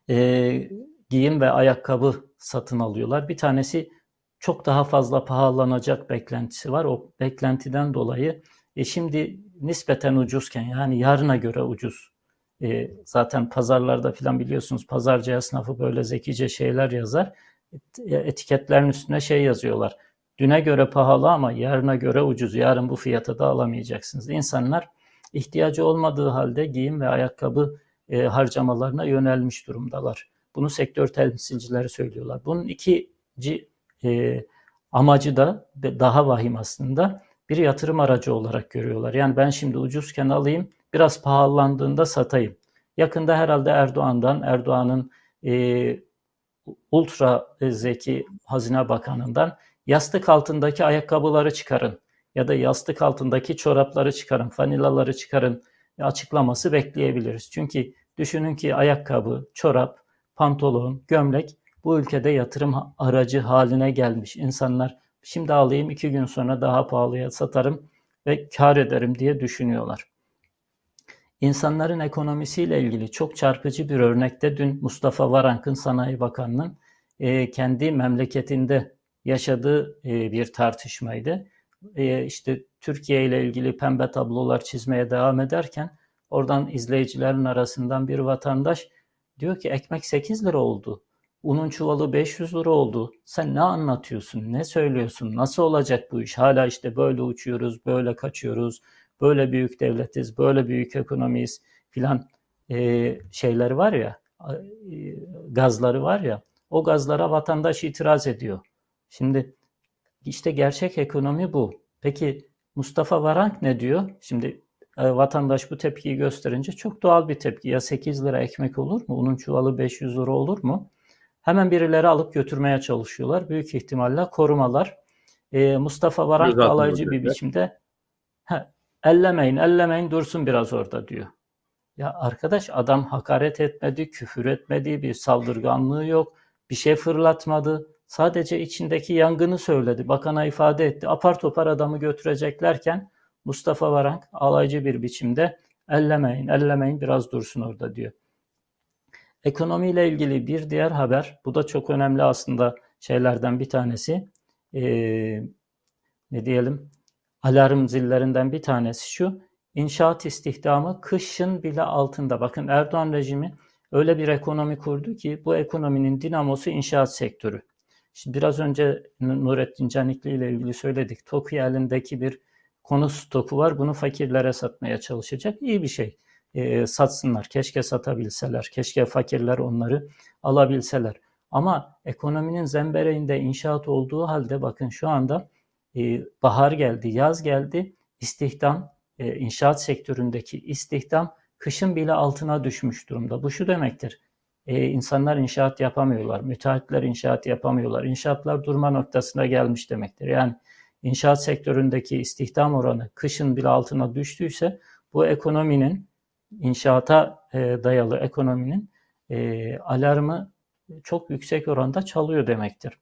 e, giyim ve ayakkabı satın alıyorlar. Bir tanesi çok daha fazla pahalanacak beklentisi var. O beklentiden dolayı e şimdi nispeten ucuzken yani yarına göre ucuz. E, zaten pazarlarda filan biliyorsunuz pazarcı esnafı böyle zekice şeyler yazar. E, etiketlerin üstüne şey yazıyorlar. Düne göre pahalı ama yarına göre ucuz. Yarın bu fiyata da alamayacaksınız. İnsanlar ihtiyacı olmadığı halde giyim ve ayakkabı e, harcamalarına yönelmiş durumdalar. Bunu sektör temsilcileri söylüyorlar. Bunun ikinci e, amacı da daha vahim aslında bir yatırım aracı olarak görüyorlar. Yani ben şimdi ucuzken alayım, biraz pahalandığında satayım. Yakında herhalde Erdoğan'dan, Erdoğan'ın e, ultra zeki Hazine Bakanı'ndan yastık altındaki ayakkabıları çıkarın ya da yastık altındaki çorapları çıkarın, fanilaları çıkarın açıklaması bekleyebiliriz. Çünkü düşünün ki ayakkabı, çorap, pantolon, gömlek bu ülkede yatırım aracı haline gelmiş. İnsanlar şimdi alayım iki gün sonra daha pahalıya satarım ve kar ederim diye düşünüyorlar. İnsanların ekonomisiyle ilgili çok çarpıcı bir örnekte dün Mustafa Varank'ın Sanayi Bakanı'nın e, kendi memleketinde yaşadığı e, bir tartışmaydı. E, işte Türkiye ile ilgili pembe tablolar çizmeye devam ederken oradan izleyicilerin arasından bir vatandaş diyor ki ekmek 8 lira oldu. Unun çuvalı 500 lira oldu. Sen ne anlatıyorsun? Ne söylüyorsun? Nasıl olacak bu iş? Hala işte böyle uçuyoruz, böyle kaçıyoruz, böyle büyük devletiz, böyle büyük ekonomiyiz filan e, şeyleri var ya, e, gazları var ya, o gazlara vatandaş itiraz ediyor. Şimdi işte gerçek ekonomi bu. Peki Mustafa Varank ne diyor? Şimdi e, vatandaş bu tepkiyi gösterince çok doğal bir tepki. Ya 8 lira ekmek olur mu? Unun çuvalı 500 lira olur mu? Hemen birileri alıp götürmeye çalışıyorlar. Büyük ihtimalle korumalar. E, Mustafa Varank alaycı bir biçimde "He, ellemeyin, ellemeyin dursun biraz orada diyor. Ya arkadaş adam hakaret etmedi, küfür etmedi, bir saldırganlığı yok, bir şey fırlatmadı. Sadece içindeki yangını söyledi. Bakana ifade etti. Apar topar adamı götüreceklerken Mustafa Varank alaycı bir biçimde ellemeyin, ellemeyin biraz dursun orada diyor. Ekonomiyle ilgili bir diğer haber, bu da çok önemli aslında şeylerden bir tanesi. Ee, ne diyelim? Alarm zillerinden bir tanesi şu. İnşaat istihdamı kışın bile altında. Bakın Erdoğan rejimi öyle bir ekonomi kurdu ki bu ekonominin dinamosu inşaat sektörü. Şimdi biraz önce Nurettin Canikli ile ilgili söyledik. TOKİ elindeki bir konu stoku var. Bunu fakirlere satmaya çalışacak. İyi bir şey. E, satsınlar. Keşke satabilseler. Keşke fakirler onları alabilseler. Ama ekonominin zembereğinde inşaat olduğu halde bakın şu anda e, bahar geldi, yaz geldi. İstihdam, e, inşaat sektöründeki istihdam kışın bile altına düşmüş durumda. Bu şu demektir. E, insanlar inşaat yapamıyorlar. Müteahhitler inşaat yapamıyorlar. İnşaatlar durma noktasına gelmiş demektir. Yani inşaat sektöründeki istihdam oranı kışın bile altına düştüyse bu ekonominin inşaata e, dayalı ekonominin alarmı çok yüksek oranda çalıyor demektir.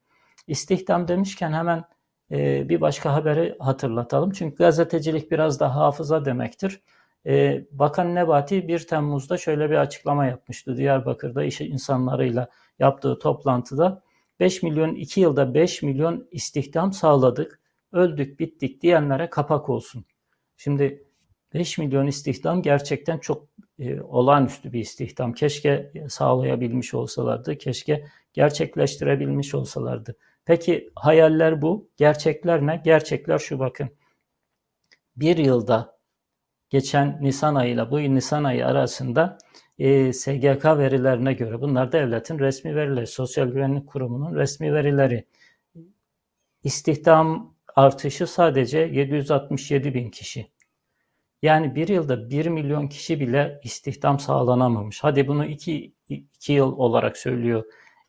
İstihdam demişken hemen e, bir başka haberi hatırlatalım. Çünkü gazetecilik biraz da hafıza demektir. E, Bakan Nebati 1 Temmuz'da şöyle bir açıklama yapmıştı. Diyarbakır'da iş insanlarıyla yaptığı toplantıda 5 milyon 2 yılda 5 milyon istihdam sağladık. Öldük bittik diyenlere kapak olsun. Şimdi 5 milyon istihdam gerçekten çok e, olağanüstü bir istihdam. Keşke sağlayabilmiş olsalardı, keşke gerçekleştirebilmiş olsalardı. Peki hayaller bu, gerçekler ne? Gerçekler şu bakın. Bir yılda geçen Nisan ayıyla bu Nisan ayı arasında e, SGK verilerine göre bunlar devletin resmi verileri, Sosyal Güvenlik Kurumu'nun resmi verileri. İstihdam artışı sadece 767 bin kişi. Yani bir yılda 1 milyon kişi bile istihdam sağlanamamış. Hadi bunu 2 2 yıl olarak söylüyor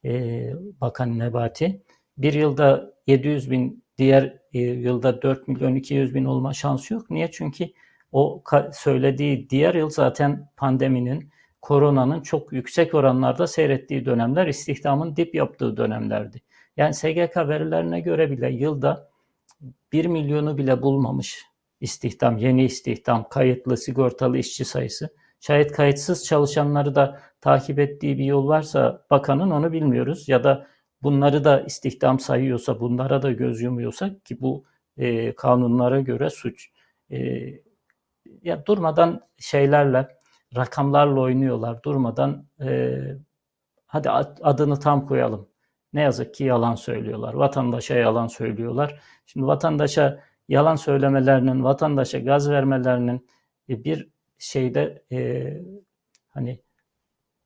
e, Bakan Nebati. Bir yılda 700 bin, diğer e, yılda 4 milyon 200 bin olma şansı yok. Niye? Çünkü o söylediği diğer yıl zaten pandeminin, koronanın çok yüksek oranlarda seyrettiği dönemler, istihdamın dip yaptığı dönemlerdi. Yani SGK verilerine göre bile yılda 1 milyonu bile bulmamış istihdam, yeni istihdam, kayıtlı, sigortalı işçi sayısı. Şayet kayıtsız çalışanları da takip ettiği bir yol varsa bakanın onu bilmiyoruz. Ya da bunları da istihdam sayıyorsa, bunlara da göz yumuyorsa ki bu e, kanunlara göre suç. E, ya durmadan şeylerle, rakamlarla oynuyorlar. Durmadan e, hadi adını tam koyalım. Ne yazık ki yalan söylüyorlar. Vatandaşa yalan söylüyorlar. Şimdi vatandaşa yalan söylemelerinin, vatandaşa gaz vermelerinin e, bir şeyde e, hani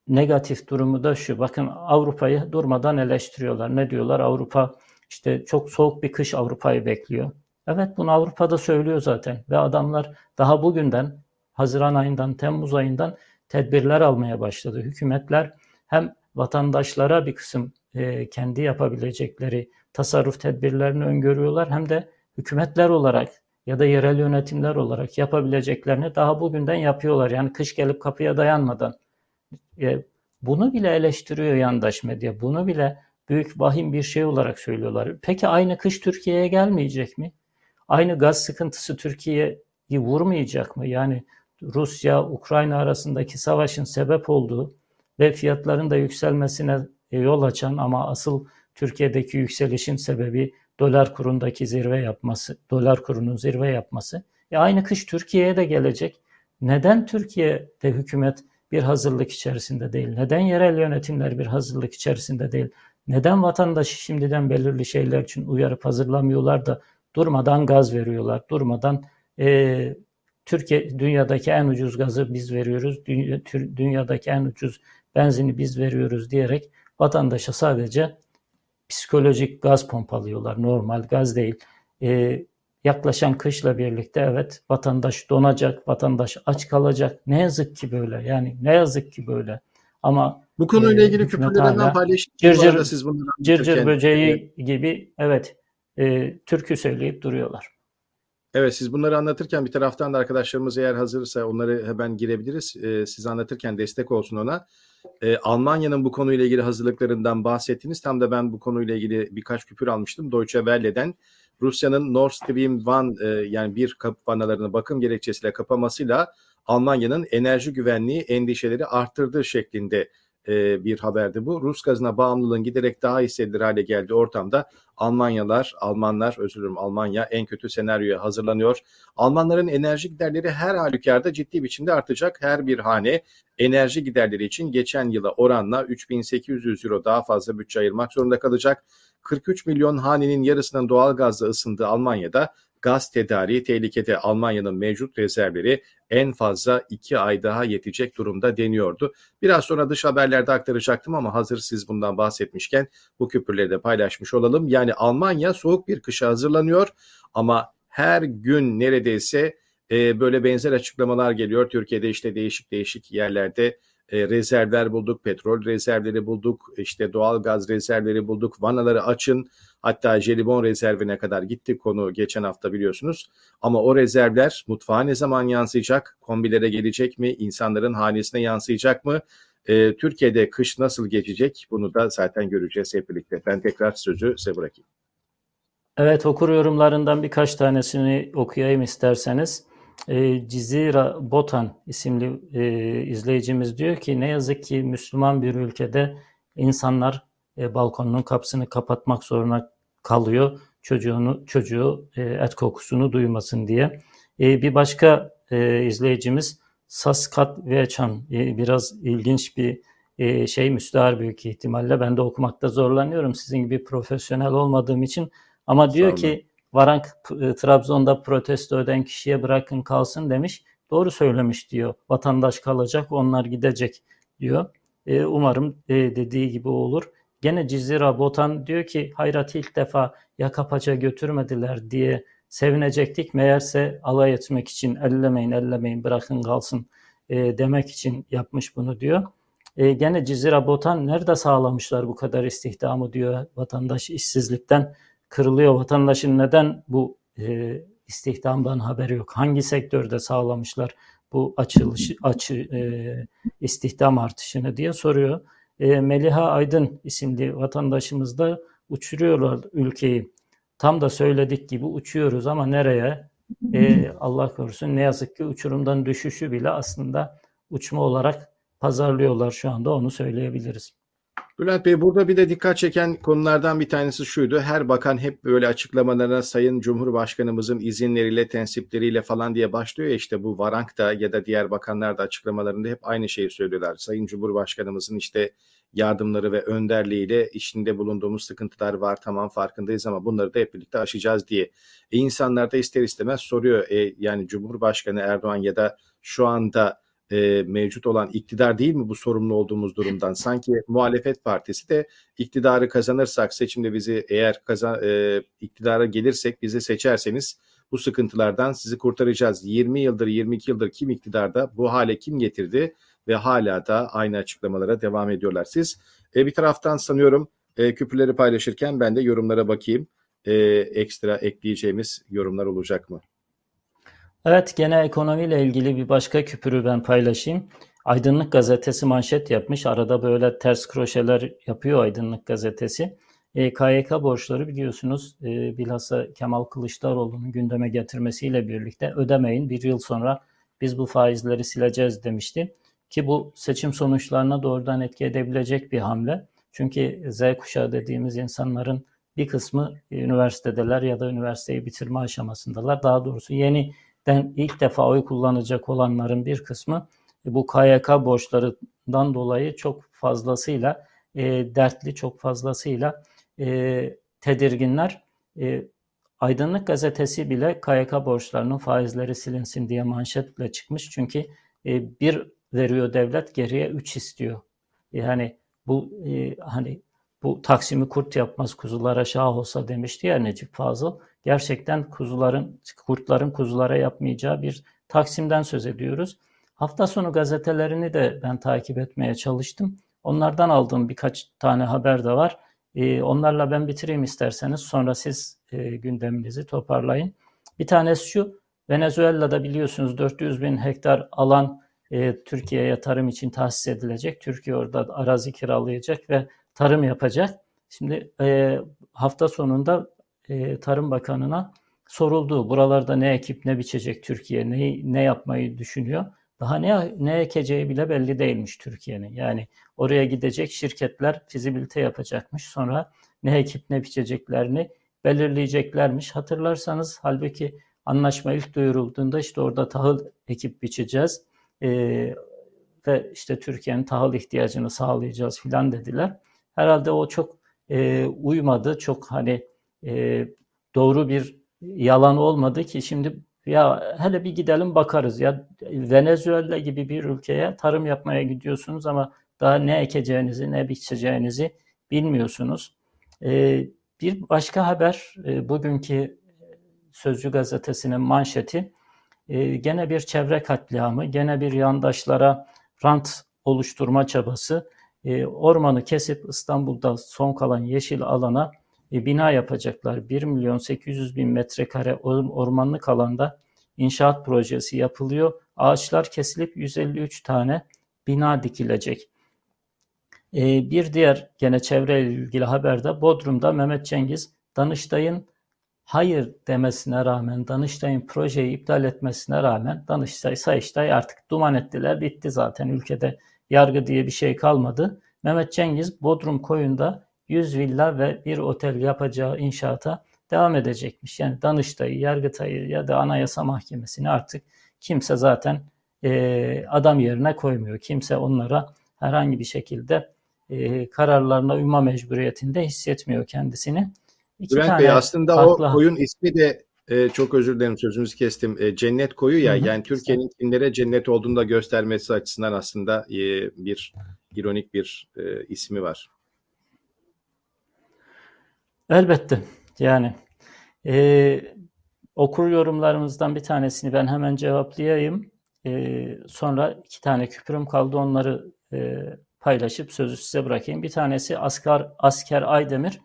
negatif durumu da şu. Bakın Avrupa'yı durmadan eleştiriyorlar. Ne diyorlar? Avrupa işte çok soğuk bir kış Avrupa'yı bekliyor. Evet bunu Avrupa'da söylüyor zaten ve adamlar daha bugünden Haziran ayından Temmuz ayından tedbirler almaya başladı. Hükümetler hem vatandaşlara bir kısım e, kendi yapabilecekleri tasarruf tedbirlerini öngörüyorlar hem de hükümetler olarak ya da yerel yönetimler olarak yapabileceklerini daha bugünden yapıyorlar. Yani kış gelip kapıya dayanmadan. E, bunu bile eleştiriyor yandaş medya. Bunu bile büyük vahim bir şey olarak söylüyorlar. Peki aynı kış Türkiye'ye gelmeyecek mi? Aynı gaz sıkıntısı Türkiye'yi vurmayacak mı? Yani Rusya, Ukrayna arasındaki savaşın sebep olduğu ve fiyatların da yükselmesine yol açan ama asıl Türkiye'deki yükselişin sebebi dolar kurundaki zirve yapması, dolar kurunun zirve yapması. E aynı kış Türkiye'ye de gelecek. Neden Türkiye'de hükümet bir hazırlık içerisinde değil? Neden yerel yönetimler bir hazırlık içerisinde değil? Neden vatandaşı şimdiden belirli şeyler için uyarıp hazırlamıyorlar da durmadan gaz veriyorlar, durmadan e, Türkiye dünyadaki en ucuz gazı biz veriyoruz, dünya, dünyadaki en ucuz benzini biz veriyoruz diyerek vatandaşa sadece psikolojik gaz pompalıyorlar. Normal gaz değil. Ee, yaklaşan kışla birlikte evet vatandaş donacak, vatandaş aç kalacak. Ne yazık ki böyle. Yani ne yazık ki böyle. Ama bu konuyla e, ilgili küpürlerinden paylaşın. Cırcır, siz bunları cırcır böceği gibi evet e, türkü söyleyip duruyorlar. Evet siz bunları anlatırken bir taraftan da arkadaşlarımız eğer hazırsa onları hemen girebiliriz. Ee, siz anlatırken destek olsun ona. Ee, Almanya'nın bu konuyla ilgili hazırlıklarından bahsettiniz. Tam da ben bu konuyla ilgili birkaç küpür almıştım. Deutsche Welle'den Rusya'nın Nord Stream 1 e, yani bir kapı vanalarını bakım gerekçesiyle kapamasıyla Almanya'nın enerji güvenliği endişeleri arttırdığı şeklinde e, bir haberdi bu. Rus gazına bağımlılığın giderek daha hissedilir hale geldiği ortamda Almanyalar, Almanlar, özür dilerim Almanya en kötü senaryoya hazırlanıyor. Almanların enerji giderleri her halükarda ciddi biçimde artacak. Her bir hane enerji giderleri için geçen yıla oranla 3800 euro daha fazla bütçe ayırmak zorunda kalacak. 43 milyon hanenin yarısının doğal gazla ısındığı Almanya'da gaz tedariği tehlikede Almanya'nın mevcut rezervleri en fazla 2 ay daha yetecek durumda deniyordu. Biraz sonra dış haberlerde aktaracaktım ama hazır siz bundan bahsetmişken bu küpürleri de paylaşmış olalım. Yani Almanya soğuk bir kışa hazırlanıyor ama her gün neredeyse e, böyle benzer açıklamalar geliyor. Türkiye'de işte değişik değişik yerlerde e, rezervler bulduk, petrol rezervleri bulduk, işte doğal gaz rezervleri bulduk, vanaları açın. Hatta jelibon rezervine kadar gitti konu geçen hafta biliyorsunuz. Ama o rezervler mutfağa ne zaman yansıyacak? Kombilere gelecek mi? İnsanların hanesine yansıyacak mı? E, Türkiye'de kış nasıl geçecek? Bunu da zaten göreceğiz hep birlikte. Ben tekrar sözü size bırakayım. Evet okur yorumlarından birkaç tanesini okuyayım isterseniz. E, Cizira Botan isimli e, izleyicimiz diyor ki ne yazık ki Müslüman bir ülkede insanlar e, balkonunun kapısını kapatmak zorunda kalıyor çocuğunu çocuğu e, et kokusunu duymasın diye. E, bir başka e, izleyicimiz Saskat Veçan e, biraz ilginç bir e, şey müstahar büyük ihtimalle. Ben de okumakta zorlanıyorum sizin gibi profesyonel olmadığım için. Ama diyor ki Varank e, Trabzon'da protesto eden kişiye bırakın kalsın demiş. Doğru söylemiş diyor. Vatandaş kalacak, onlar gidecek diyor. E, umarım e, dediği gibi olur. Gene Cizira Botan diyor ki hayrat ilk defa yaka paça götürmediler diye sevinecektik. Meğerse alay etmek için ellemeyin ellemeyin bırakın kalsın e, demek için yapmış bunu diyor. E, gene Cizira Botan nerede sağlamışlar bu kadar istihdamı diyor vatandaş işsizlikten kırılıyor. Vatandaşın neden bu e, istihdamdan haberi yok? Hangi sektörde sağlamışlar bu açılış açı e, istihdam artışını diye soruyor. E, Meliha Aydın isimli vatandaşımız da uçuruyorlar ülkeyi. Tam da söyledik gibi uçuyoruz ama nereye? E, Allah korusun ne yazık ki uçurumdan düşüşü bile aslında uçma olarak pazarlıyorlar şu anda onu söyleyebiliriz. Bülent Bey burada bir de dikkat çeken konulardan bir tanesi şuydu. Her bakan hep böyle açıklamalarına Sayın Cumhurbaşkanımızın izinleriyle, tensipleriyle falan diye başlıyor ya işte bu Varank da ya da diğer bakanlar da açıklamalarında hep aynı şeyi söylüyorlar. Sayın Cumhurbaşkanımızın işte yardımları ve önderliğiyle içinde bulunduğumuz sıkıntılar var tamam farkındayız ama bunları da hep birlikte aşacağız diye. E insanlar da ister istemez soruyor e, yani Cumhurbaşkanı Erdoğan ya da şu anda e, mevcut olan iktidar değil mi bu sorumlu olduğumuz durumdan? Sanki muhalefet partisi de iktidarı kazanırsak seçimde bizi eğer kazan, e, iktidara gelirsek bizi seçerseniz bu sıkıntılardan sizi kurtaracağız. 20 yıldır 22 yıldır kim iktidarda bu hale kim getirdi ve hala da aynı açıklamalara devam ediyorlar. Siz e, bir taraftan sanıyorum e, küpürleri paylaşırken ben de yorumlara bakayım. E, ekstra ekleyeceğimiz yorumlar olacak mı? Evet, gene ekonomiyle ilgili bir başka küpürü ben paylaşayım. Aydınlık Gazetesi manşet yapmış. Arada böyle ters kroşeler yapıyor Aydınlık Gazetesi. E, KYK borçları biliyorsunuz e, bilhassa Kemal Kılıçdaroğlu'nun gündeme getirmesiyle birlikte ödemeyin bir yıl sonra biz bu faizleri sileceğiz demişti. Ki bu seçim sonuçlarına doğrudan etki edebilecek bir hamle. Çünkü Z kuşağı dediğimiz insanların bir kısmı üniversitedeler ya da üniversiteyi bitirme aşamasındalar. Daha doğrusu yeni den ilk defa oy kullanacak olanların bir kısmı bu KYK borçlarından dolayı çok fazlasıyla e, dertli, çok fazlasıyla e, tedirginler. E, Aydınlık gazetesi bile KYK borçlarının faizleri silinsin diye manşetle çıkmış. Çünkü e, bir veriyor devlet geriye üç istiyor. Yani bu e, hani bu Taksim'i kurt yapmaz kuzulara şah olsa demişti ya Necip Fazıl. Gerçekten kuzuların, kurtların kuzulara yapmayacağı bir Taksim'den söz ediyoruz. Hafta sonu gazetelerini de ben takip etmeye çalıştım. Onlardan aldığım birkaç tane haber de var. E, onlarla ben bitireyim isterseniz. Sonra siz e, gündeminizi toparlayın. Bir tanesi şu. Venezuela'da biliyorsunuz 400 bin hektar alan e, Türkiye'ye tarım için tahsis edilecek. Türkiye orada arazi kiralayacak ve tarım yapacak. Şimdi e, hafta sonunda e, Tarım Bakanı'na soruldu. Buralarda ne ekip ne biçecek Türkiye, ne, ne yapmayı düşünüyor? Daha ne, ne ekeceği bile belli değilmiş Türkiye'nin. Yani oraya gidecek şirketler fizibilite yapacakmış. Sonra ne ekip ne biçeceklerini belirleyeceklermiş. Hatırlarsanız halbuki anlaşma ilk duyurulduğunda işte orada tahıl ekip biçeceğiz e, ve işte Türkiye'nin tahıl ihtiyacını sağlayacağız filan dediler. Herhalde o çok e, uymadı, çok hani e, doğru bir yalan olmadı ki şimdi ya hele bir gidelim bakarız ya Venezuela gibi bir ülkeye tarım yapmaya gidiyorsunuz ama daha ne ekeceğinizi ne biçeceğinizi bilmiyorsunuz. E, bir başka haber e, bugünkü Sözcü gazetesinin manşeti e, gene bir çevre katliamı, gene bir yandaşlara rant oluşturma çabası. E, ormanı kesip İstanbul'da son kalan yeşil alana e, bina yapacaklar. 1 milyon 800 bin metrekare ormanlık alanda inşaat projesi yapılıyor. Ağaçlar kesilip 153 tane bina dikilecek. E, bir diğer gene çevreyle ilgili haberde Bodrum'da Mehmet Cengiz Danıştay'ın hayır demesine rağmen, Danıştay'ın projeyi iptal etmesine rağmen Danıştay, Sayıştay artık duman ettiler. Bitti zaten ülkede yargı diye bir şey kalmadı. Mehmet Cengiz Bodrum koyunda 100 villa ve bir otel yapacağı inşaata devam edecekmiş. Yani Danıştay'ı, Yargıtay'ı ya da Anayasa Mahkemesi'ni artık kimse zaten e, adam yerine koymuyor. Kimse onlara herhangi bir şekilde e, kararlarına uyma mecburiyetinde hissetmiyor kendisini. İki Bülent Bey aslında farklı... o koyun ismi de e, çok özür dilerim sözünüzü kestim. E, cennet koyu ya Hı-hı. yani Türkiye'nin kimlere cennet olduğunu da göstermesi açısından aslında e, bir ironik bir e, ismi var. Elbette yani e, okur yorumlarımızdan bir tanesini ben hemen cevaplayayım. E, sonra iki tane küpürüm kaldı onları e, paylaşıp sözü size bırakayım. Bir tanesi Asker, Asker Aydemir.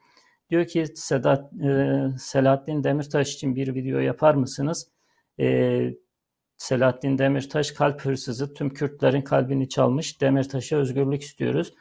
Diyor ki Sedat, e, Selahattin Demirtaş için bir video yapar mısınız? E, Selahattin Demirtaş kalp hırsızı tüm Kürtlerin kalbini çalmış. Demirtaş'a özgürlük istiyoruz.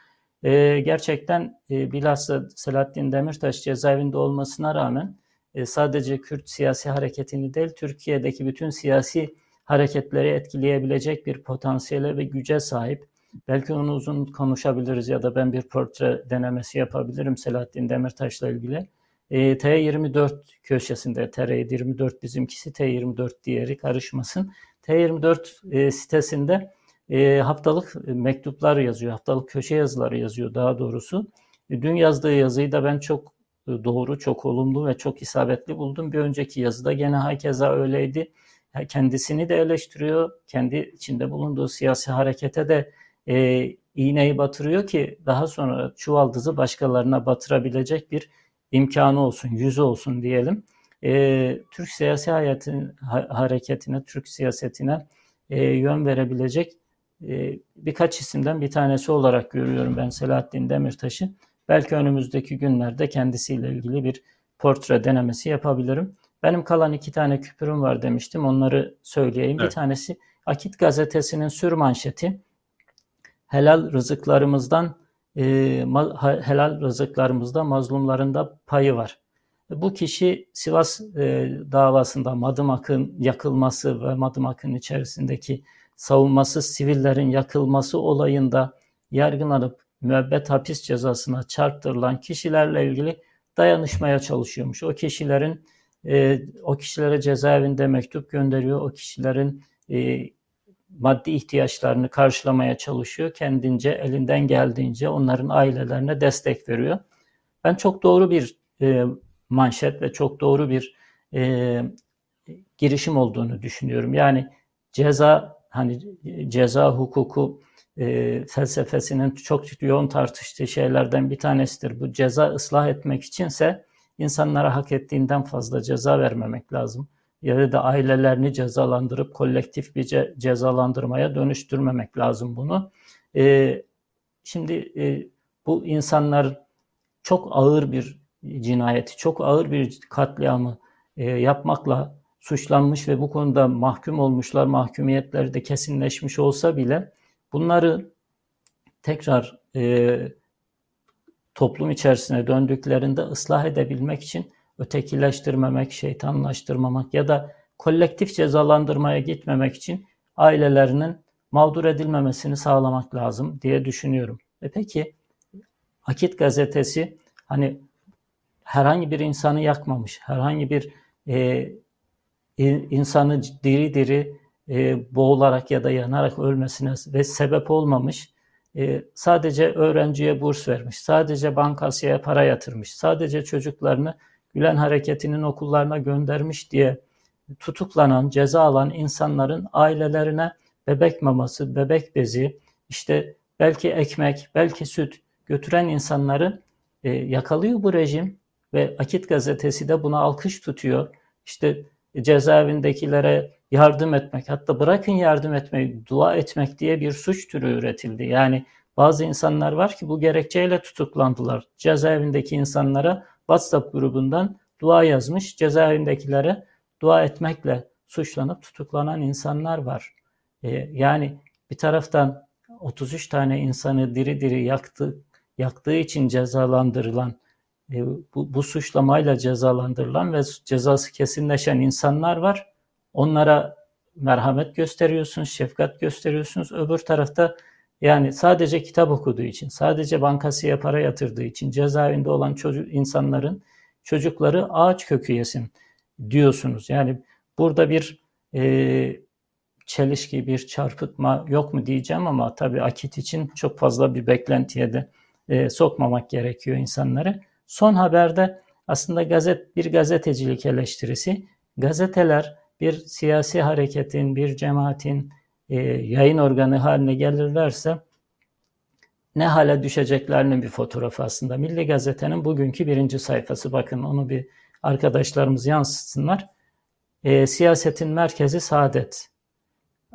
E, gerçekten e, bilhassa Selahattin Demirtaş cezaevinde olmasına rağmen e, sadece Kürt siyasi hareketini değil Türkiye'deki bütün siyasi hareketleri etkileyebilecek bir potansiyele ve güce sahip. Belki onu uzun konuşabiliriz ya da ben bir portre denemesi yapabilirim Selahattin Demirtaş'la ilgili. E, T24 köşesinde, TR24 bizimkisi, T24 diğeri karışmasın. T24 e, sitesinde e, haftalık mektuplar yazıyor, haftalık köşe yazıları yazıyor daha doğrusu. E, dün yazdığı yazıyı da ben çok e, doğru, çok olumlu ve çok isabetli buldum. Bir önceki yazıda gene hakeza öyleydi. Kendisini de eleştiriyor, kendi içinde bulunduğu siyasi harekete de e, iğneyi batırıyor ki daha sonra çuvaldızı başkalarına batırabilecek bir imkanı olsun, yüzü olsun diyelim. E, Türk siyasi hayatın, ha, hareketine, Türk siyasetine e, yön verebilecek e, birkaç isimden bir tanesi olarak görüyorum ben Selahattin Demirtaş'ı. Belki önümüzdeki günlerde kendisiyle ilgili bir portre denemesi yapabilirim. Benim kalan iki tane küpürüm var demiştim. Onları söyleyeyim. Evet. Bir tanesi Akit gazetesinin sür manşeti helal rızıklarımızdan e, helal rızıklarımızda mazlumların da payı var. Bu kişi Sivas e, davasında Madımak'ın yakılması ve Madımak'ın içerisindeki savunması sivillerin yakılması olayında yargılanıp müebbet hapis cezasına çarptırılan kişilerle ilgili dayanışmaya çalışıyormuş. O kişilerin e, o kişilere cezaevinde mektup gönderiyor. O kişilerin e, maddi ihtiyaçlarını karşılamaya çalışıyor. Kendince elinden geldiğince onların ailelerine destek veriyor. Ben çok doğru bir e, manşet ve çok doğru bir e, girişim olduğunu düşünüyorum. Yani ceza hani ceza hukuku e, felsefesinin çok yoğun tartıştığı şeylerden bir tanesidir. Bu ceza ıslah etmek içinse insanlara hak ettiğinden fazla ceza vermemek lazım. Ya da ailelerini cezalandırıp kolektif bir ce- cezalandırmaya dönüştürmemek lazım bunu. E, şimdi e, bu insanlar çok ağır bir cinayeti, çok ağır bir katliamı e, yapmakla suçlanmış ve bu konuda mahkum olmuşlar, mahkumiyetleri de kesinleşmiş olsa bile bunları tekrar e, toplum içerisine döndüklerinde ıslah edebilmek için ötekileştirmemek, şeytanlaştırmamak ya da kolektif cezalandırmaya gitmemek için ailelerinin mağdur edilmemesini sağlamak lazım diye düşünüyorum. E peki Akit gazetesi hani herhangi bir insanı yakmamış, herhangi bir e, insanı diri diri e, boğularak ya da yanarak ölmesine ve sebep olmamış. E, sadece öğrenciye burs vermiş, sadece bankasya para yatırmış, sadece çocuklarını Gülen Hareketi'nin okullarına göndermiş diye tutuklanan, ceza alan insanların ailelerine bebek maması, bebek bezi, işte belki ekmek, belki süt götüren insanları e, yakalıyor bu rejim ve Akit gazetesi de buna alkış tutuyor. İşte cezaevindekilere yardım etmek, hatta bırakın yardım etmeyi, dua etmek diye bir suç türü üretildi. Yani bazı insanlar var ki bu gerekçeyle tutuklandılar. Cezaevindeki insanlara WhatsApp grubundan dua yazmış, cezaevindekilere dua etmekle suçlanıp tutuklanan insanlar var. Ee, yani bir taraftan 33 tane insanı diri diri yaktı, yaktığı için cezalandırılan e, bu, bu suçlamayla cezalandırılan ve cezası kesinleşen insanlar var. Onlara merhamet gösteriyorsunuz, şefkat gösteriyorsunuz. Öbür tarafta yani sadece kitap okuduğu için, sadece bankasıya para yatırdığı için cezaevinde olan çocuk insanların çocukları ağaç kökü yesin diyorsunuz. Yani burada bir e, çelişki, bir çarpıtma yok mu diyeceğim ama tabii akit için çok fazla bir beklentiye de e, sokmamak gerekiyor insanları. Son haberde aslında gazet bir gazetecilik eleştirisi. Gazeteler bir siyasi hareketin, bir cemaatin e, yayın organı haline gelirlerse ne hale düşeceklerinin bir fotoğrafı aslında. Milli Gazete'nin bugünkü birinci sayfası. Bakın onu bir arkadaşlarımız yansıtsınlar. E, siyasetin merkezi Saadet.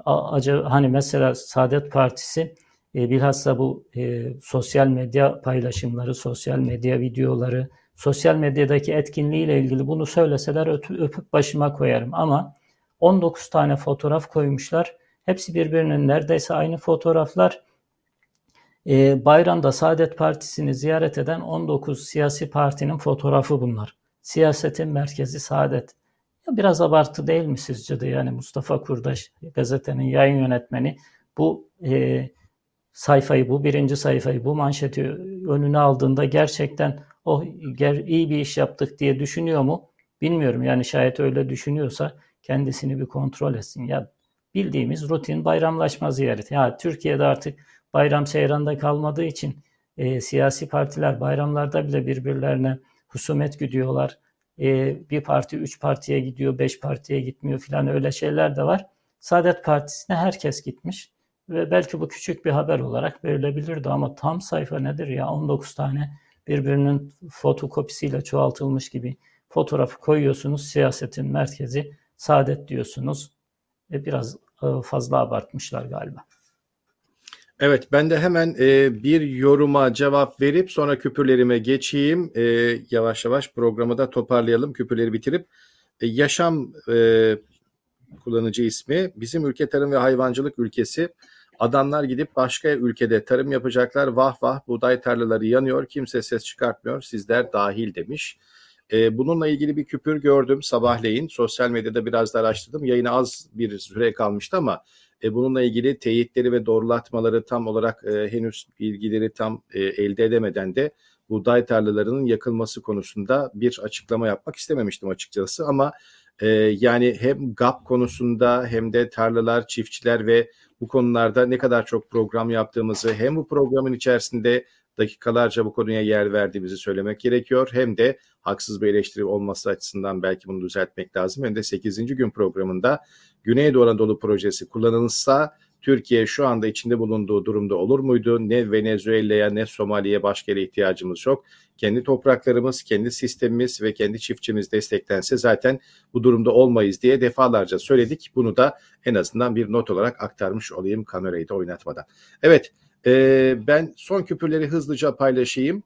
Acaba hani mesela Saadet Partisi e, bilhassa bu e, sosyal medya paylaşımları, sosyal medya videoları, sosyal medyadaki etkinliğiyle ilgili bunu söyleseler öpüp başıma koyarım. Ama 19 tane fotoğraf koymuşlar. Hepsi birbirinin neredeyse aynı fotoğraflar. E, bayramda Saadet Partisi'ni ziyaret eden 19 siyasi partinin fotoğrafı bunlar. Siyasetin merkezi Saadet. Ya biraz abartı değil mi sizce de yani Mustafa Kurdaş gazetenin yayın yönetmeni bu e, sayfayı, bu birinci sayfayı, bu manşeti önüne aldığında gerçekten oh iyi bir iş yaptık diye düşünüyor mu? Bilmiyorum yani şayet öyle düşünüyorsa kendisini bir kontrol etsin. Ya bildiğimiz rutin bayramlaşma ziyareti. Ya Türkiye'de artık bayram seyranda kalmadığı için e, siyasi partiler bayramlarda bile birbirlerine husumet gidiyorlar. E, bir parti üç partiye gidiyor, beş partiye gitmiyor filan öyle şeyler de var. Saadet Partisi'ne herkes gitmiş. Ve belki bu küçük bir haber olarak verilebilirdi ama tam sayfa nedir ya 19 tane birbirinin fotokopisiyle çoğaltılmış gibi fotoğrafı koyuyorsunuz. Siyasetin merkezi saadet diyorsunuz. Biraz e, fazla abartmışlar galiba. Evet ben de hemen e, bir yoruma cevap verip sonra küpürlerime geçeyim. E, yavaş yavaş programı da toparlayalım küpürleri bitirip. E, yaşam e, kullanıcı ismi bizim ülke tarım ve hayvancılık ülkesi Adamlar gidip başka ülkede tarım yapacaklar. Vah vah buğday tarlaları yanıyor. Kimse ses çıkartmıyor. Sizler dahil demiş. E, bununla ilgili bir küpür gördüm sabahleyin. Sosyal medyada biraz da araştırdım. Yayına az bir süre kalmıştı ama e, bununla ilgili teyitleri ve doğrulatmaları tam olarak e, henüz bilgileri tam e, elde edemeden de buğday tarlalarının yakılması konusunda bir açıklama yapmak istememiştim açıkçası ama yani hem GAP konusunda hem de tarlalar, çiftçiler ve bu konularda ne kadar çok program yaptığımızı hem bu programın içerisinde dakikalarca bu konuya yer verdiğimizi söylemek gerekiyor. Hem de haksız bir eleştiri olması açısından belki bunu düzeltmek lazım. Hem de 8. gün programında Güneydoğu Anadolu projesi kullanılırsa Türkiye şu anda içinde bulunduğu durumda olur muydu? Ne Venezuela'ya ne Somali'ye başka yere ihtiyacımız yok. Kendi topraklarımız, kendi sistemimiz ve kendi çiftçimiz desteklense zaten bu durumda olmayız diye defalarca söyledik. Bunu da en azından bir not olarak aktarmış olayım kamerayı da oynatmadan. Evet e, ben son küpürleri hızlıca paylaşayım.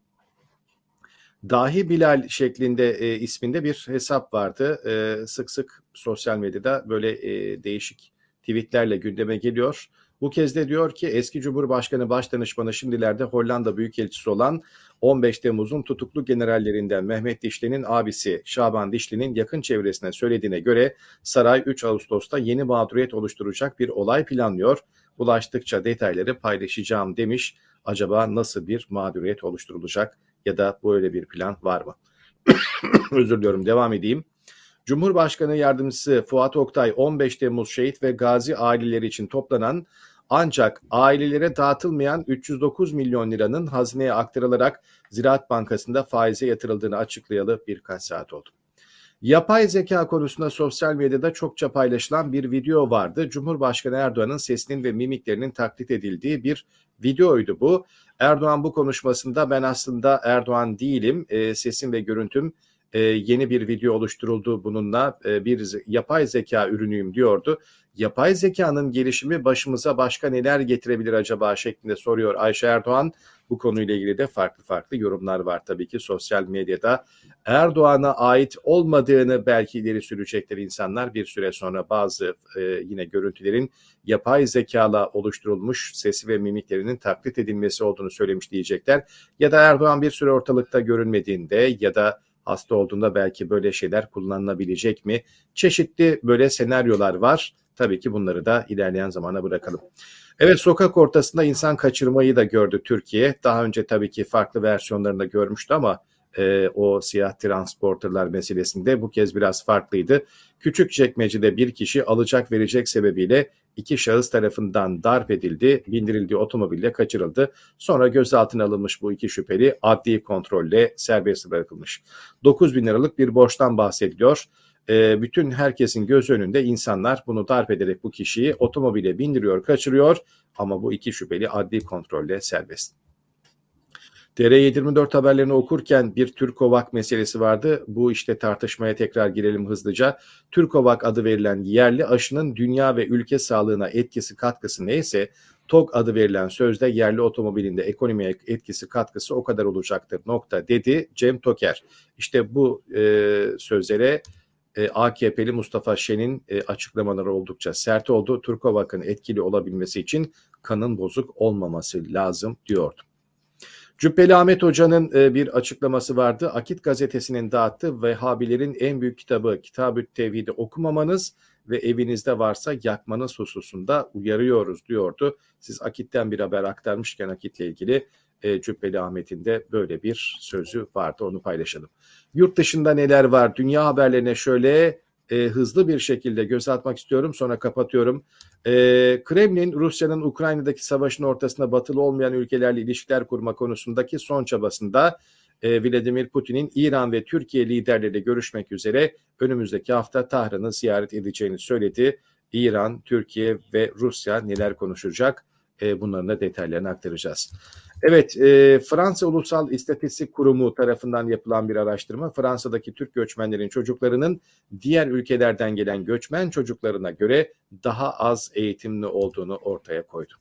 Dahi Bilal şeklinde e, isminde bir hesap vardı. E, sık sık sosyal medyada böyle e, değişik tweetlerle gündeme geliyor. Bu kez de diyor ki eski Cumhurbaşkanı Başdanışmanı şimdilerde Hollanda Büyükelçisi olan 15 Temmuz'un tutuklu generallerinden Mehmet Dişli'nin abisi Şaban Dişli'nin yakın çevresine söylediğine göre saray 3 Ağustos'ta yeni mağduriyet oluşturacak bir olay planlıyor. Ulaştıkça detayları paylaşacağım demiş. Acaba nasıl bir mağduriyet oluşturulacak ya da böyle bir plan var mı? Özür diliyorum devam edeyim. Cumhurbaşkanı Yardımcısı Fuat Oktay 15 Temmuz şehit ve gazi aileleri için toplanan ancak ailelere dağıtılmayan 309 milyon liranın hazineye aktarılarak Ziraat Bankası'nda faize yatırıldığını açıklayalı birkaç saat oldu. Yapay zeka konusunda sosyal medyada çokça paylaşılan bir video vardı. Cumhurbaşkanı Erdoğan'ın sesinin ve mimiklerinin taklit edildiği bir videoydu bu. Erdoğan bu konuşmasında ben aslında Erdoğan değilim, e, sesim ve görüntüm e, yeni bir video oluşturuldu bununla e, bir yapay zeka ürünüyüm diyordu. Yapay zekanın gelişimi başımıza başka neler getirebilir acaba şeklinde soruyor Ayşe Erdoğan. Bu konuyla ilgili de farklı farklı yorumlar var tabii ki sosyal medyada. Erdoğan'a ait olmadığını belki ileri sürecekler insanlar bir süre sonra bazı e, yine görüntülerin yapay zekala oluşturulmuş sesi ve mimiklerinin taklit edilmesi olduğunu söylemiş diyecekler. Ya da Erdoğan bir süre ortalıkta görünmediğinde ya da hasta olduğunda belki böyle şeyler kullanılabilecek mi? Çeşitli böyle senaryolar var. Tabii ki bunları da ilerleyen zamana bırakalım. Evet sokak ortasında insan kaçırmayı da gördü Türkiye. Daha önce tabii ki farklı versiyonlarını da görmüştü ama e, o siyah transporterlar meselesinde bu kez biraz farklıydı. Küçük çekmecede bir kişi alacak verecek sebebiyle iki şahıs tarafından darp edildi, bindirildiği otomobille kaçırıldı. Sonra gözaltına alınmış bu iki şüpheli adli kontrolle serbest bırakılmış. 9 bin liralık bir borçtan bahsediliyor. E, bütün herkesin göz önünde insanlar bunu darp ederek bu kişiyi otomobile bindiriyor, kaçırıyor ama bu iki şüpheli adli kontrolle serbest. TR724 haberlerini okurken bir Türkovak meselesi vardı. Bu işte tartışmaya tekrar girelim hızlıca. Türkovak adı verilen yerli aşının dünya ve ülke sağlığına etkisi katkısı neyse TOG adı verilen sözde yerli otomobilinde ekonomiye etkisi katkısı o kadar olacaktır nokta dedi Cem Toker. İşte bu e, sözlere e, AKP'li Mustafa Şen'in e, açıklamaları oldukça sert oldu. Türkovak'ın etkili olabilmesi için kanın bozuk olmaması lazım diyordu. Cübbeli Ahmet Hoca'nın e, bir açıklaması vardı. Akit gazetesinin dağıttığı Vehhabilerin en büyük kitabı Kitab-ı Tevhid'i okumamanız ve evinizde varsa yakmanız hususunda uyarıyoruz diyordu. Siz Akit'ten bir haber aktarmışken Akit'le ilgili e, Cübbeli Ahmet'in de böyle bir sözü vardı onu paylaşalım. Yurt dışında neler var? Dünya haberlerine şöyle e, hızlı bir şekilde göz atmak istiyorum sonra kapatıyorum. E, Kremlin Rusya'nın Ukrayna'daki savaşın ortasında batılı olmayan ülkelerle ilişkiler kurma konusundaki son çabasında e, Vladimir Putin'in İran ve Türkiye liderleriyle görüşmek üzere önümüzdeki hafta Tahran'ı ziyaret edeceğini söyledi. İran, Türkiye ve Rusya neler konuşacak? E, bunların da detaylarını aktaracağız. Evet, e, Fransa Ulusal İstatistik Kurumu tarafından yapılan bir araştırma Fransa'daki Türk göçmenlerin çocuklarının diğer ülkelerden gelen göçmen çocuklarına göre daha az eğitimli olduğunu ortaya koydu.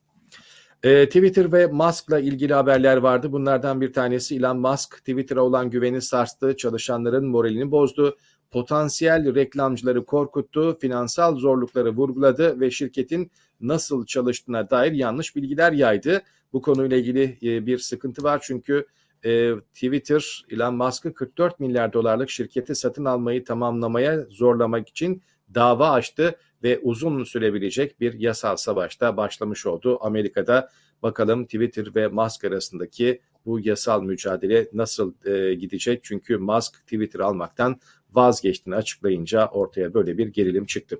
E, Twitter ve Musk'la ilgili haberler vardı. Bunlardan bir tanesi Elon Musk Twitter'a olan güveni sarstı, çalışanların moralini bozdu, potansiyel reklamcıları korkuttu, finansal zorlukları vurguladı ve şirketin nasıl çalıştığına dair yanlış bilgiler yaydı. Bu konuyla ilgili e, bir sıkıntı var çünkü e, Twitter Elon Musk'ı 44 milyar dolarlık şirketi satın almayı tamamlamaya zorlamak için dava açtı ve uzun sürebilecek bir yasal savaşta başlamış oldu. Amerika'da bakalım Twitter ve Musk arasındaki bu yasal mücadele nasıl e, gidecek? Çünkü Musk Twitter almaktan vazgeçtiğini açıklayınca ortaya böyle bir gerilim çıktı.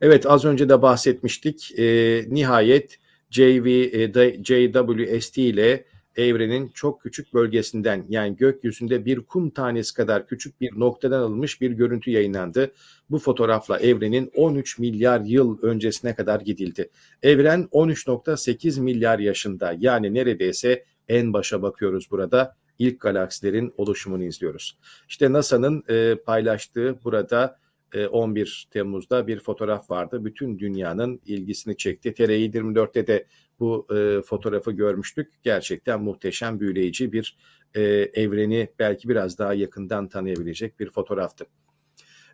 Evet az önce de bahsetmiştik. E, nihayet JV, e, JWST ile evrenin çok küçük bölgesinden yani gökyüzünde bir kum tanesi kadar küçük bir noktadan alınmış bir görüntü yayınlandı. Bu fotoğrafla evrenin 13 milyar yıl öncesine kadar gidildi. Evren 13.8 milyar yaşında yani neredeyse en başa bakıyoruz burada. İlk galaksilerin oluşumunu izliyoruz. İşte NASA'nın e, paylaştığı burada 11 e, Temmuz'da bir fotoğraf vardı. Bütün dünyanın ilgisini çekti. TR24'te de bu e, fotoğrafı görmüştük. Gerçekten muhteşem, büyüleyici bir e, evreni belki biraz daha yakından tanıyabilecek bir fotoğraftı.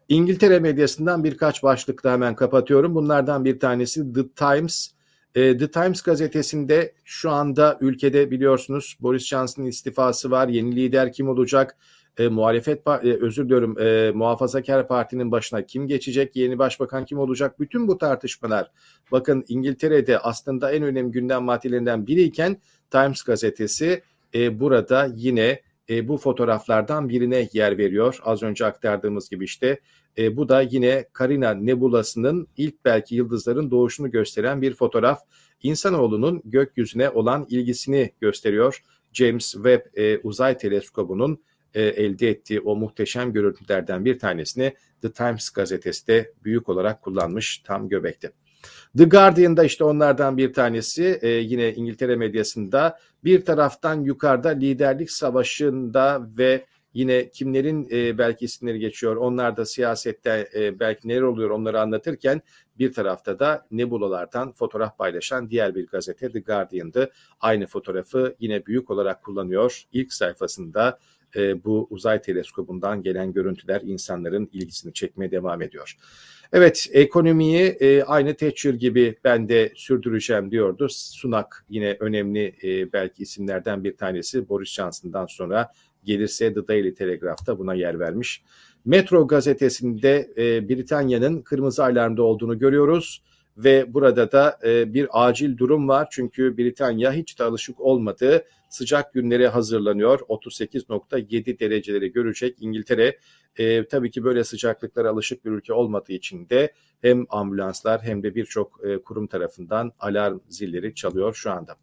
İngiltere medyasından birkaç başlık da hemen kapatıyorum. Bunlardan bir tanesi The Times. E, The Times gazetesinde şu anda ülkede biliyorsunuz Boris Johnson'ın istifası var. Yeni lider kim olacak? E, muhalefet e, özür diliyorum e, muhafazakar partinin başına kim geçecek, yeni başbakan kim olacak? Bütün bu tartışmalar bakın İngiltere'de aslında en önemli gündem maddelerinden biriyken Times gazetesi e, burada yine e, bu fotoğraflardan birine yer veriyor. Az önce aktardığımız gibi işte e, bu da yine Carina Nebulası'nın ilk belki yıldızların doğuşunu gösteren bir fotoğraf. İnsanoğlunun gökyüzüne olan ilgisini gösteriyor. James Webb e, Uzay Teleskobu'nun e, elde ettiği o muhteşem görüntülerden bir tanesini The Times gazetesi de büyük olarak kullanmış tam göbekte. The Guardian'da işte onlardan bir tanesi e, yine İngiltere medyasında bir taraftan yukarıda liderlik savaşında ve yine kimlerin e, belki isimleri geçiyor onlar da siyasette e, belki neler oluyor onları anlatırken bir tarafta da nebulalardan fotoğraf paylaşan diğer bir gazete The Guardian'dı. Aynı fotoğrafı yine büyük olarak kullanıyor. İlk sayfasında e, bu uzay teleskobundan gelen görüntüler insanların ilgisini çekmeye devam ediyor. Evet ekonomiyi e, aynı Thatcher gibi ben de sürdüreceğim diyordu. Sunak yine önemli e, belki isimlerden bir tanesi Boris Johnson'dan sonra gelirse The Daily Telegraph'ta buna yer vermiş. Metro gazetesinde e, Britanya'nın kırmızı alarmda olduğunu görüyoruz ve burada da e, bir acil durum var çünkü Britanya hiç de alışık olmadığı sıcak günlere hazırlanıyor. 38.7 dereceleri görecek İngiltere. E, tabii ki böyle sıcaklıklara alışık bir ülke olmadığı için de hem ambulanslar hem de birçok e, kurum tarafından alarm zilleri çalıyor şu anda.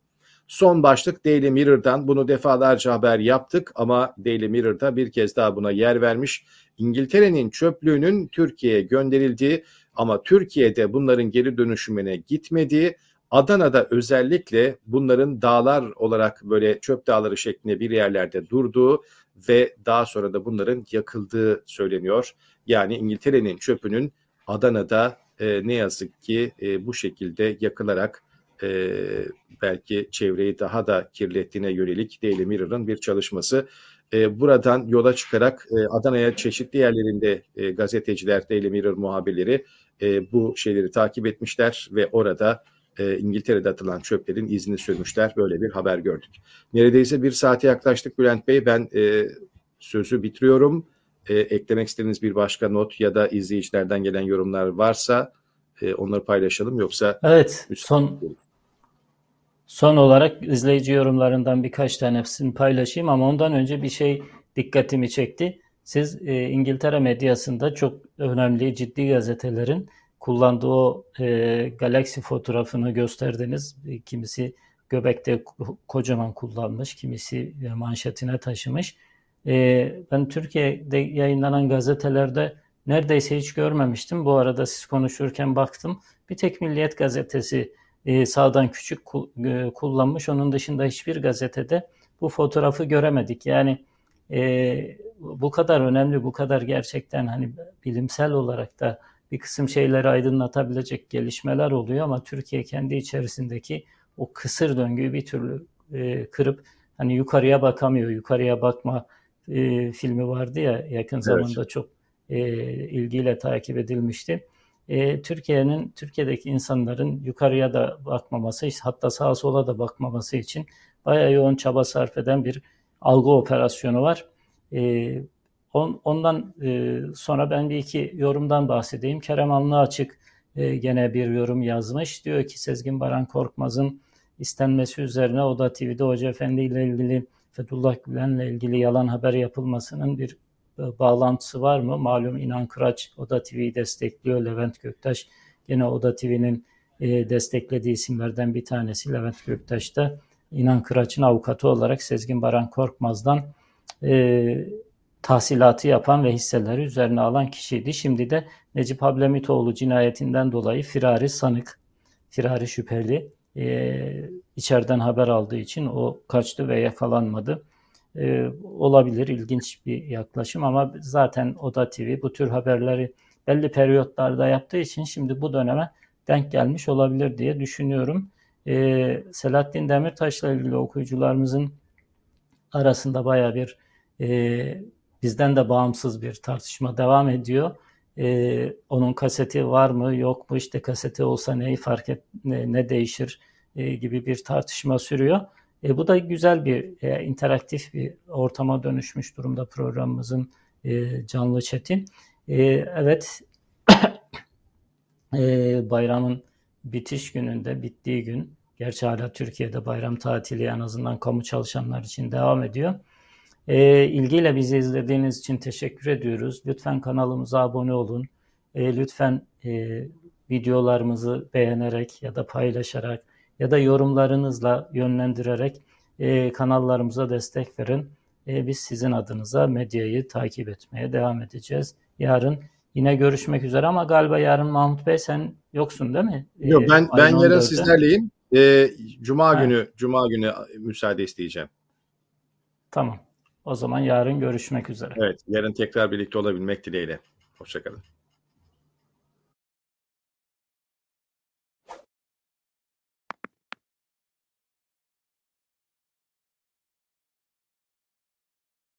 Son başlık Daily Mirror'dan bunu defalarca haber yaptık ama Daily Mirror'da bir kez daha buna yer vermiş. İngiltere'nin çöplüğünün Türkiye'ye gönderildiği ama Türkiye'de bunların geri dönüşümüne gitmediği Adana'da özellikle bunların dağlar olarak böyle çöp dağları şeklinde bir yerlerde durduğu ve daha sonra da bunların yakıldığı söyleniyor. Yani İngiltere'nin çöpünün Adana'da e, ne yazık ki e, bu şekilde yakılarak e, belki çevreyi daha da kirlettiğine yönelik Daily Mirror'ın bir çalışması. E, buradan yola çıkarak e, Adana'ya çeşitli yerlerinde e, gazeteciler, Daily Mirror muhabirleri e, bu şeyleri takip etmişler ve orada e, İngiltere'de atılan çöplerin izini sürmüşler. Böyle bir haber gördük. Neredeyse bir saate yaklaştık Bülent Bey. Ben e, sözü bitiriyorum. E, eklemek istediğiniz bir başka not ya da izleyicilerden gelen yorumlar varsa e, onları paylaşalım. Yoksa Evet, son son olarak izleyici yorumlarından birkaç tanesini paylaşayım ama ondan önce bir şey dikkatimi çekti. Siz e, İngiltere medyasında çok önemli ciddi gazetelerin kullandığı o e, galaksi fotoğrafını gösterdiniz. E, kimisi göbekte kocaman kullanmış, kimisi e, manşetine taşımış. E, ben Türkiye'de yayınlanan gazetelerde neredeyse hiç görmemiştim. Bu arada siz konuşurken baktım. Bir tek Milliyet gazetesi e, sağdan küçük e, kullanmış. Onun dışında hiçbir gazetede bu fotoğrafı göremedik. Yani e, bu kadar önemli, bu kadar gerçekten hani bilimsel olarak da bir kısım şeyleri aydınlatabilecek gelişmeler oluyor ama Türkiye kendi içerisindeki o kısır döngüyü bir türlü e, kırıp hani yukarıya bakamıyor. Yukarıya bakma e, filmi vardı ya yakın evet. zamanda çok e, ilgiyle takip edilmişti. E, Türkiye'nin Türkiye'deki insanların yukarıya da bakmaması, hatta sağa sola da bakmaması için bayağı yoğun çaba sarf eden bir algı operasyonu var. E, On, ondan e, sonra ben bir iki yorumdan bahsedeyim. Kerem Anlı Açık e, gene bir yorum yazmış. Diyor ki Sezgin Baran Korkmaz'ın istenmesi üzerine Oda TV'de Hoca Efendi ile ilgili Fethullah Gülen'le ilgili yalan haber yapılmasının bir bağlantısı var mı? Malum İnan Kıraç Oda TV'yi destekliyor. Levent Göktaş yine Oda TV'nin e, desteklediği isimlerden bir tanesi. Levent Göktaş da İnan Kıraç'ın avukatı olarak Sezgin Baran Korkmaz'dan e, tahsilatı yapan ve hisseleri üzerine alan kişiydi. Şimdi de Necip Hablemitoğlu cinayetinden dolayı firari sanık, firari şüpheli e, içeriden haber aldığı için o kaçtı ve yakalanmadı. E, olabilir ilginç bir yaklaşım ama zaten Oda TV bu tür haberleri belli periyotlarda yaptığı için şimdi bu döneme denk gelmiş olabilir diye düşünüyorum. E, Selahattin Demirtaş'la ilgili okuyucularımızın arasında baya bir e, bizden de bağımsız bir tartışma devam ediyor. E, onun kaseti var mı yok mu işte kaseti olsa neyi fark et ne, ne değişir e, gibi bir tartışma sürüyor. E, bu da güzel bir e, interaktif bir ortama dönüşmüş durumda programımızın e, canlı chat'i. E, evet e, bayramın bitiş gününde bittiği gün gerçi hala Türkiye'de bayram tatili en azından kamu çalışanlar için devam ediyor. E, ilgiyle bizi izlediğiniz için teşekkür ediyoruz. Lütfen kanalımıza abone olun. E, lütfen e, videolarımızı beğenerek ya da paylaşarak ya da yorumlarınızla yönlendirerek e, kanallarımıza destek verin. E, biz sizin adınıza medyayı takip etmeye devam edeceğiz. Yarın yine görüşmek üzere ama galiba yarın Mahmut Bey sen yoksun değil mi? Yok ben e, ben yarın 14'de. sizlerleyim. E, Cuma ha. günü Cuma günü müsaade isteyeceğim. Tamam. O zaman yarın görüşmek üzere. Evet, yarın tekrar birlikte olabilmek dileğiyle. Hoşçakalın.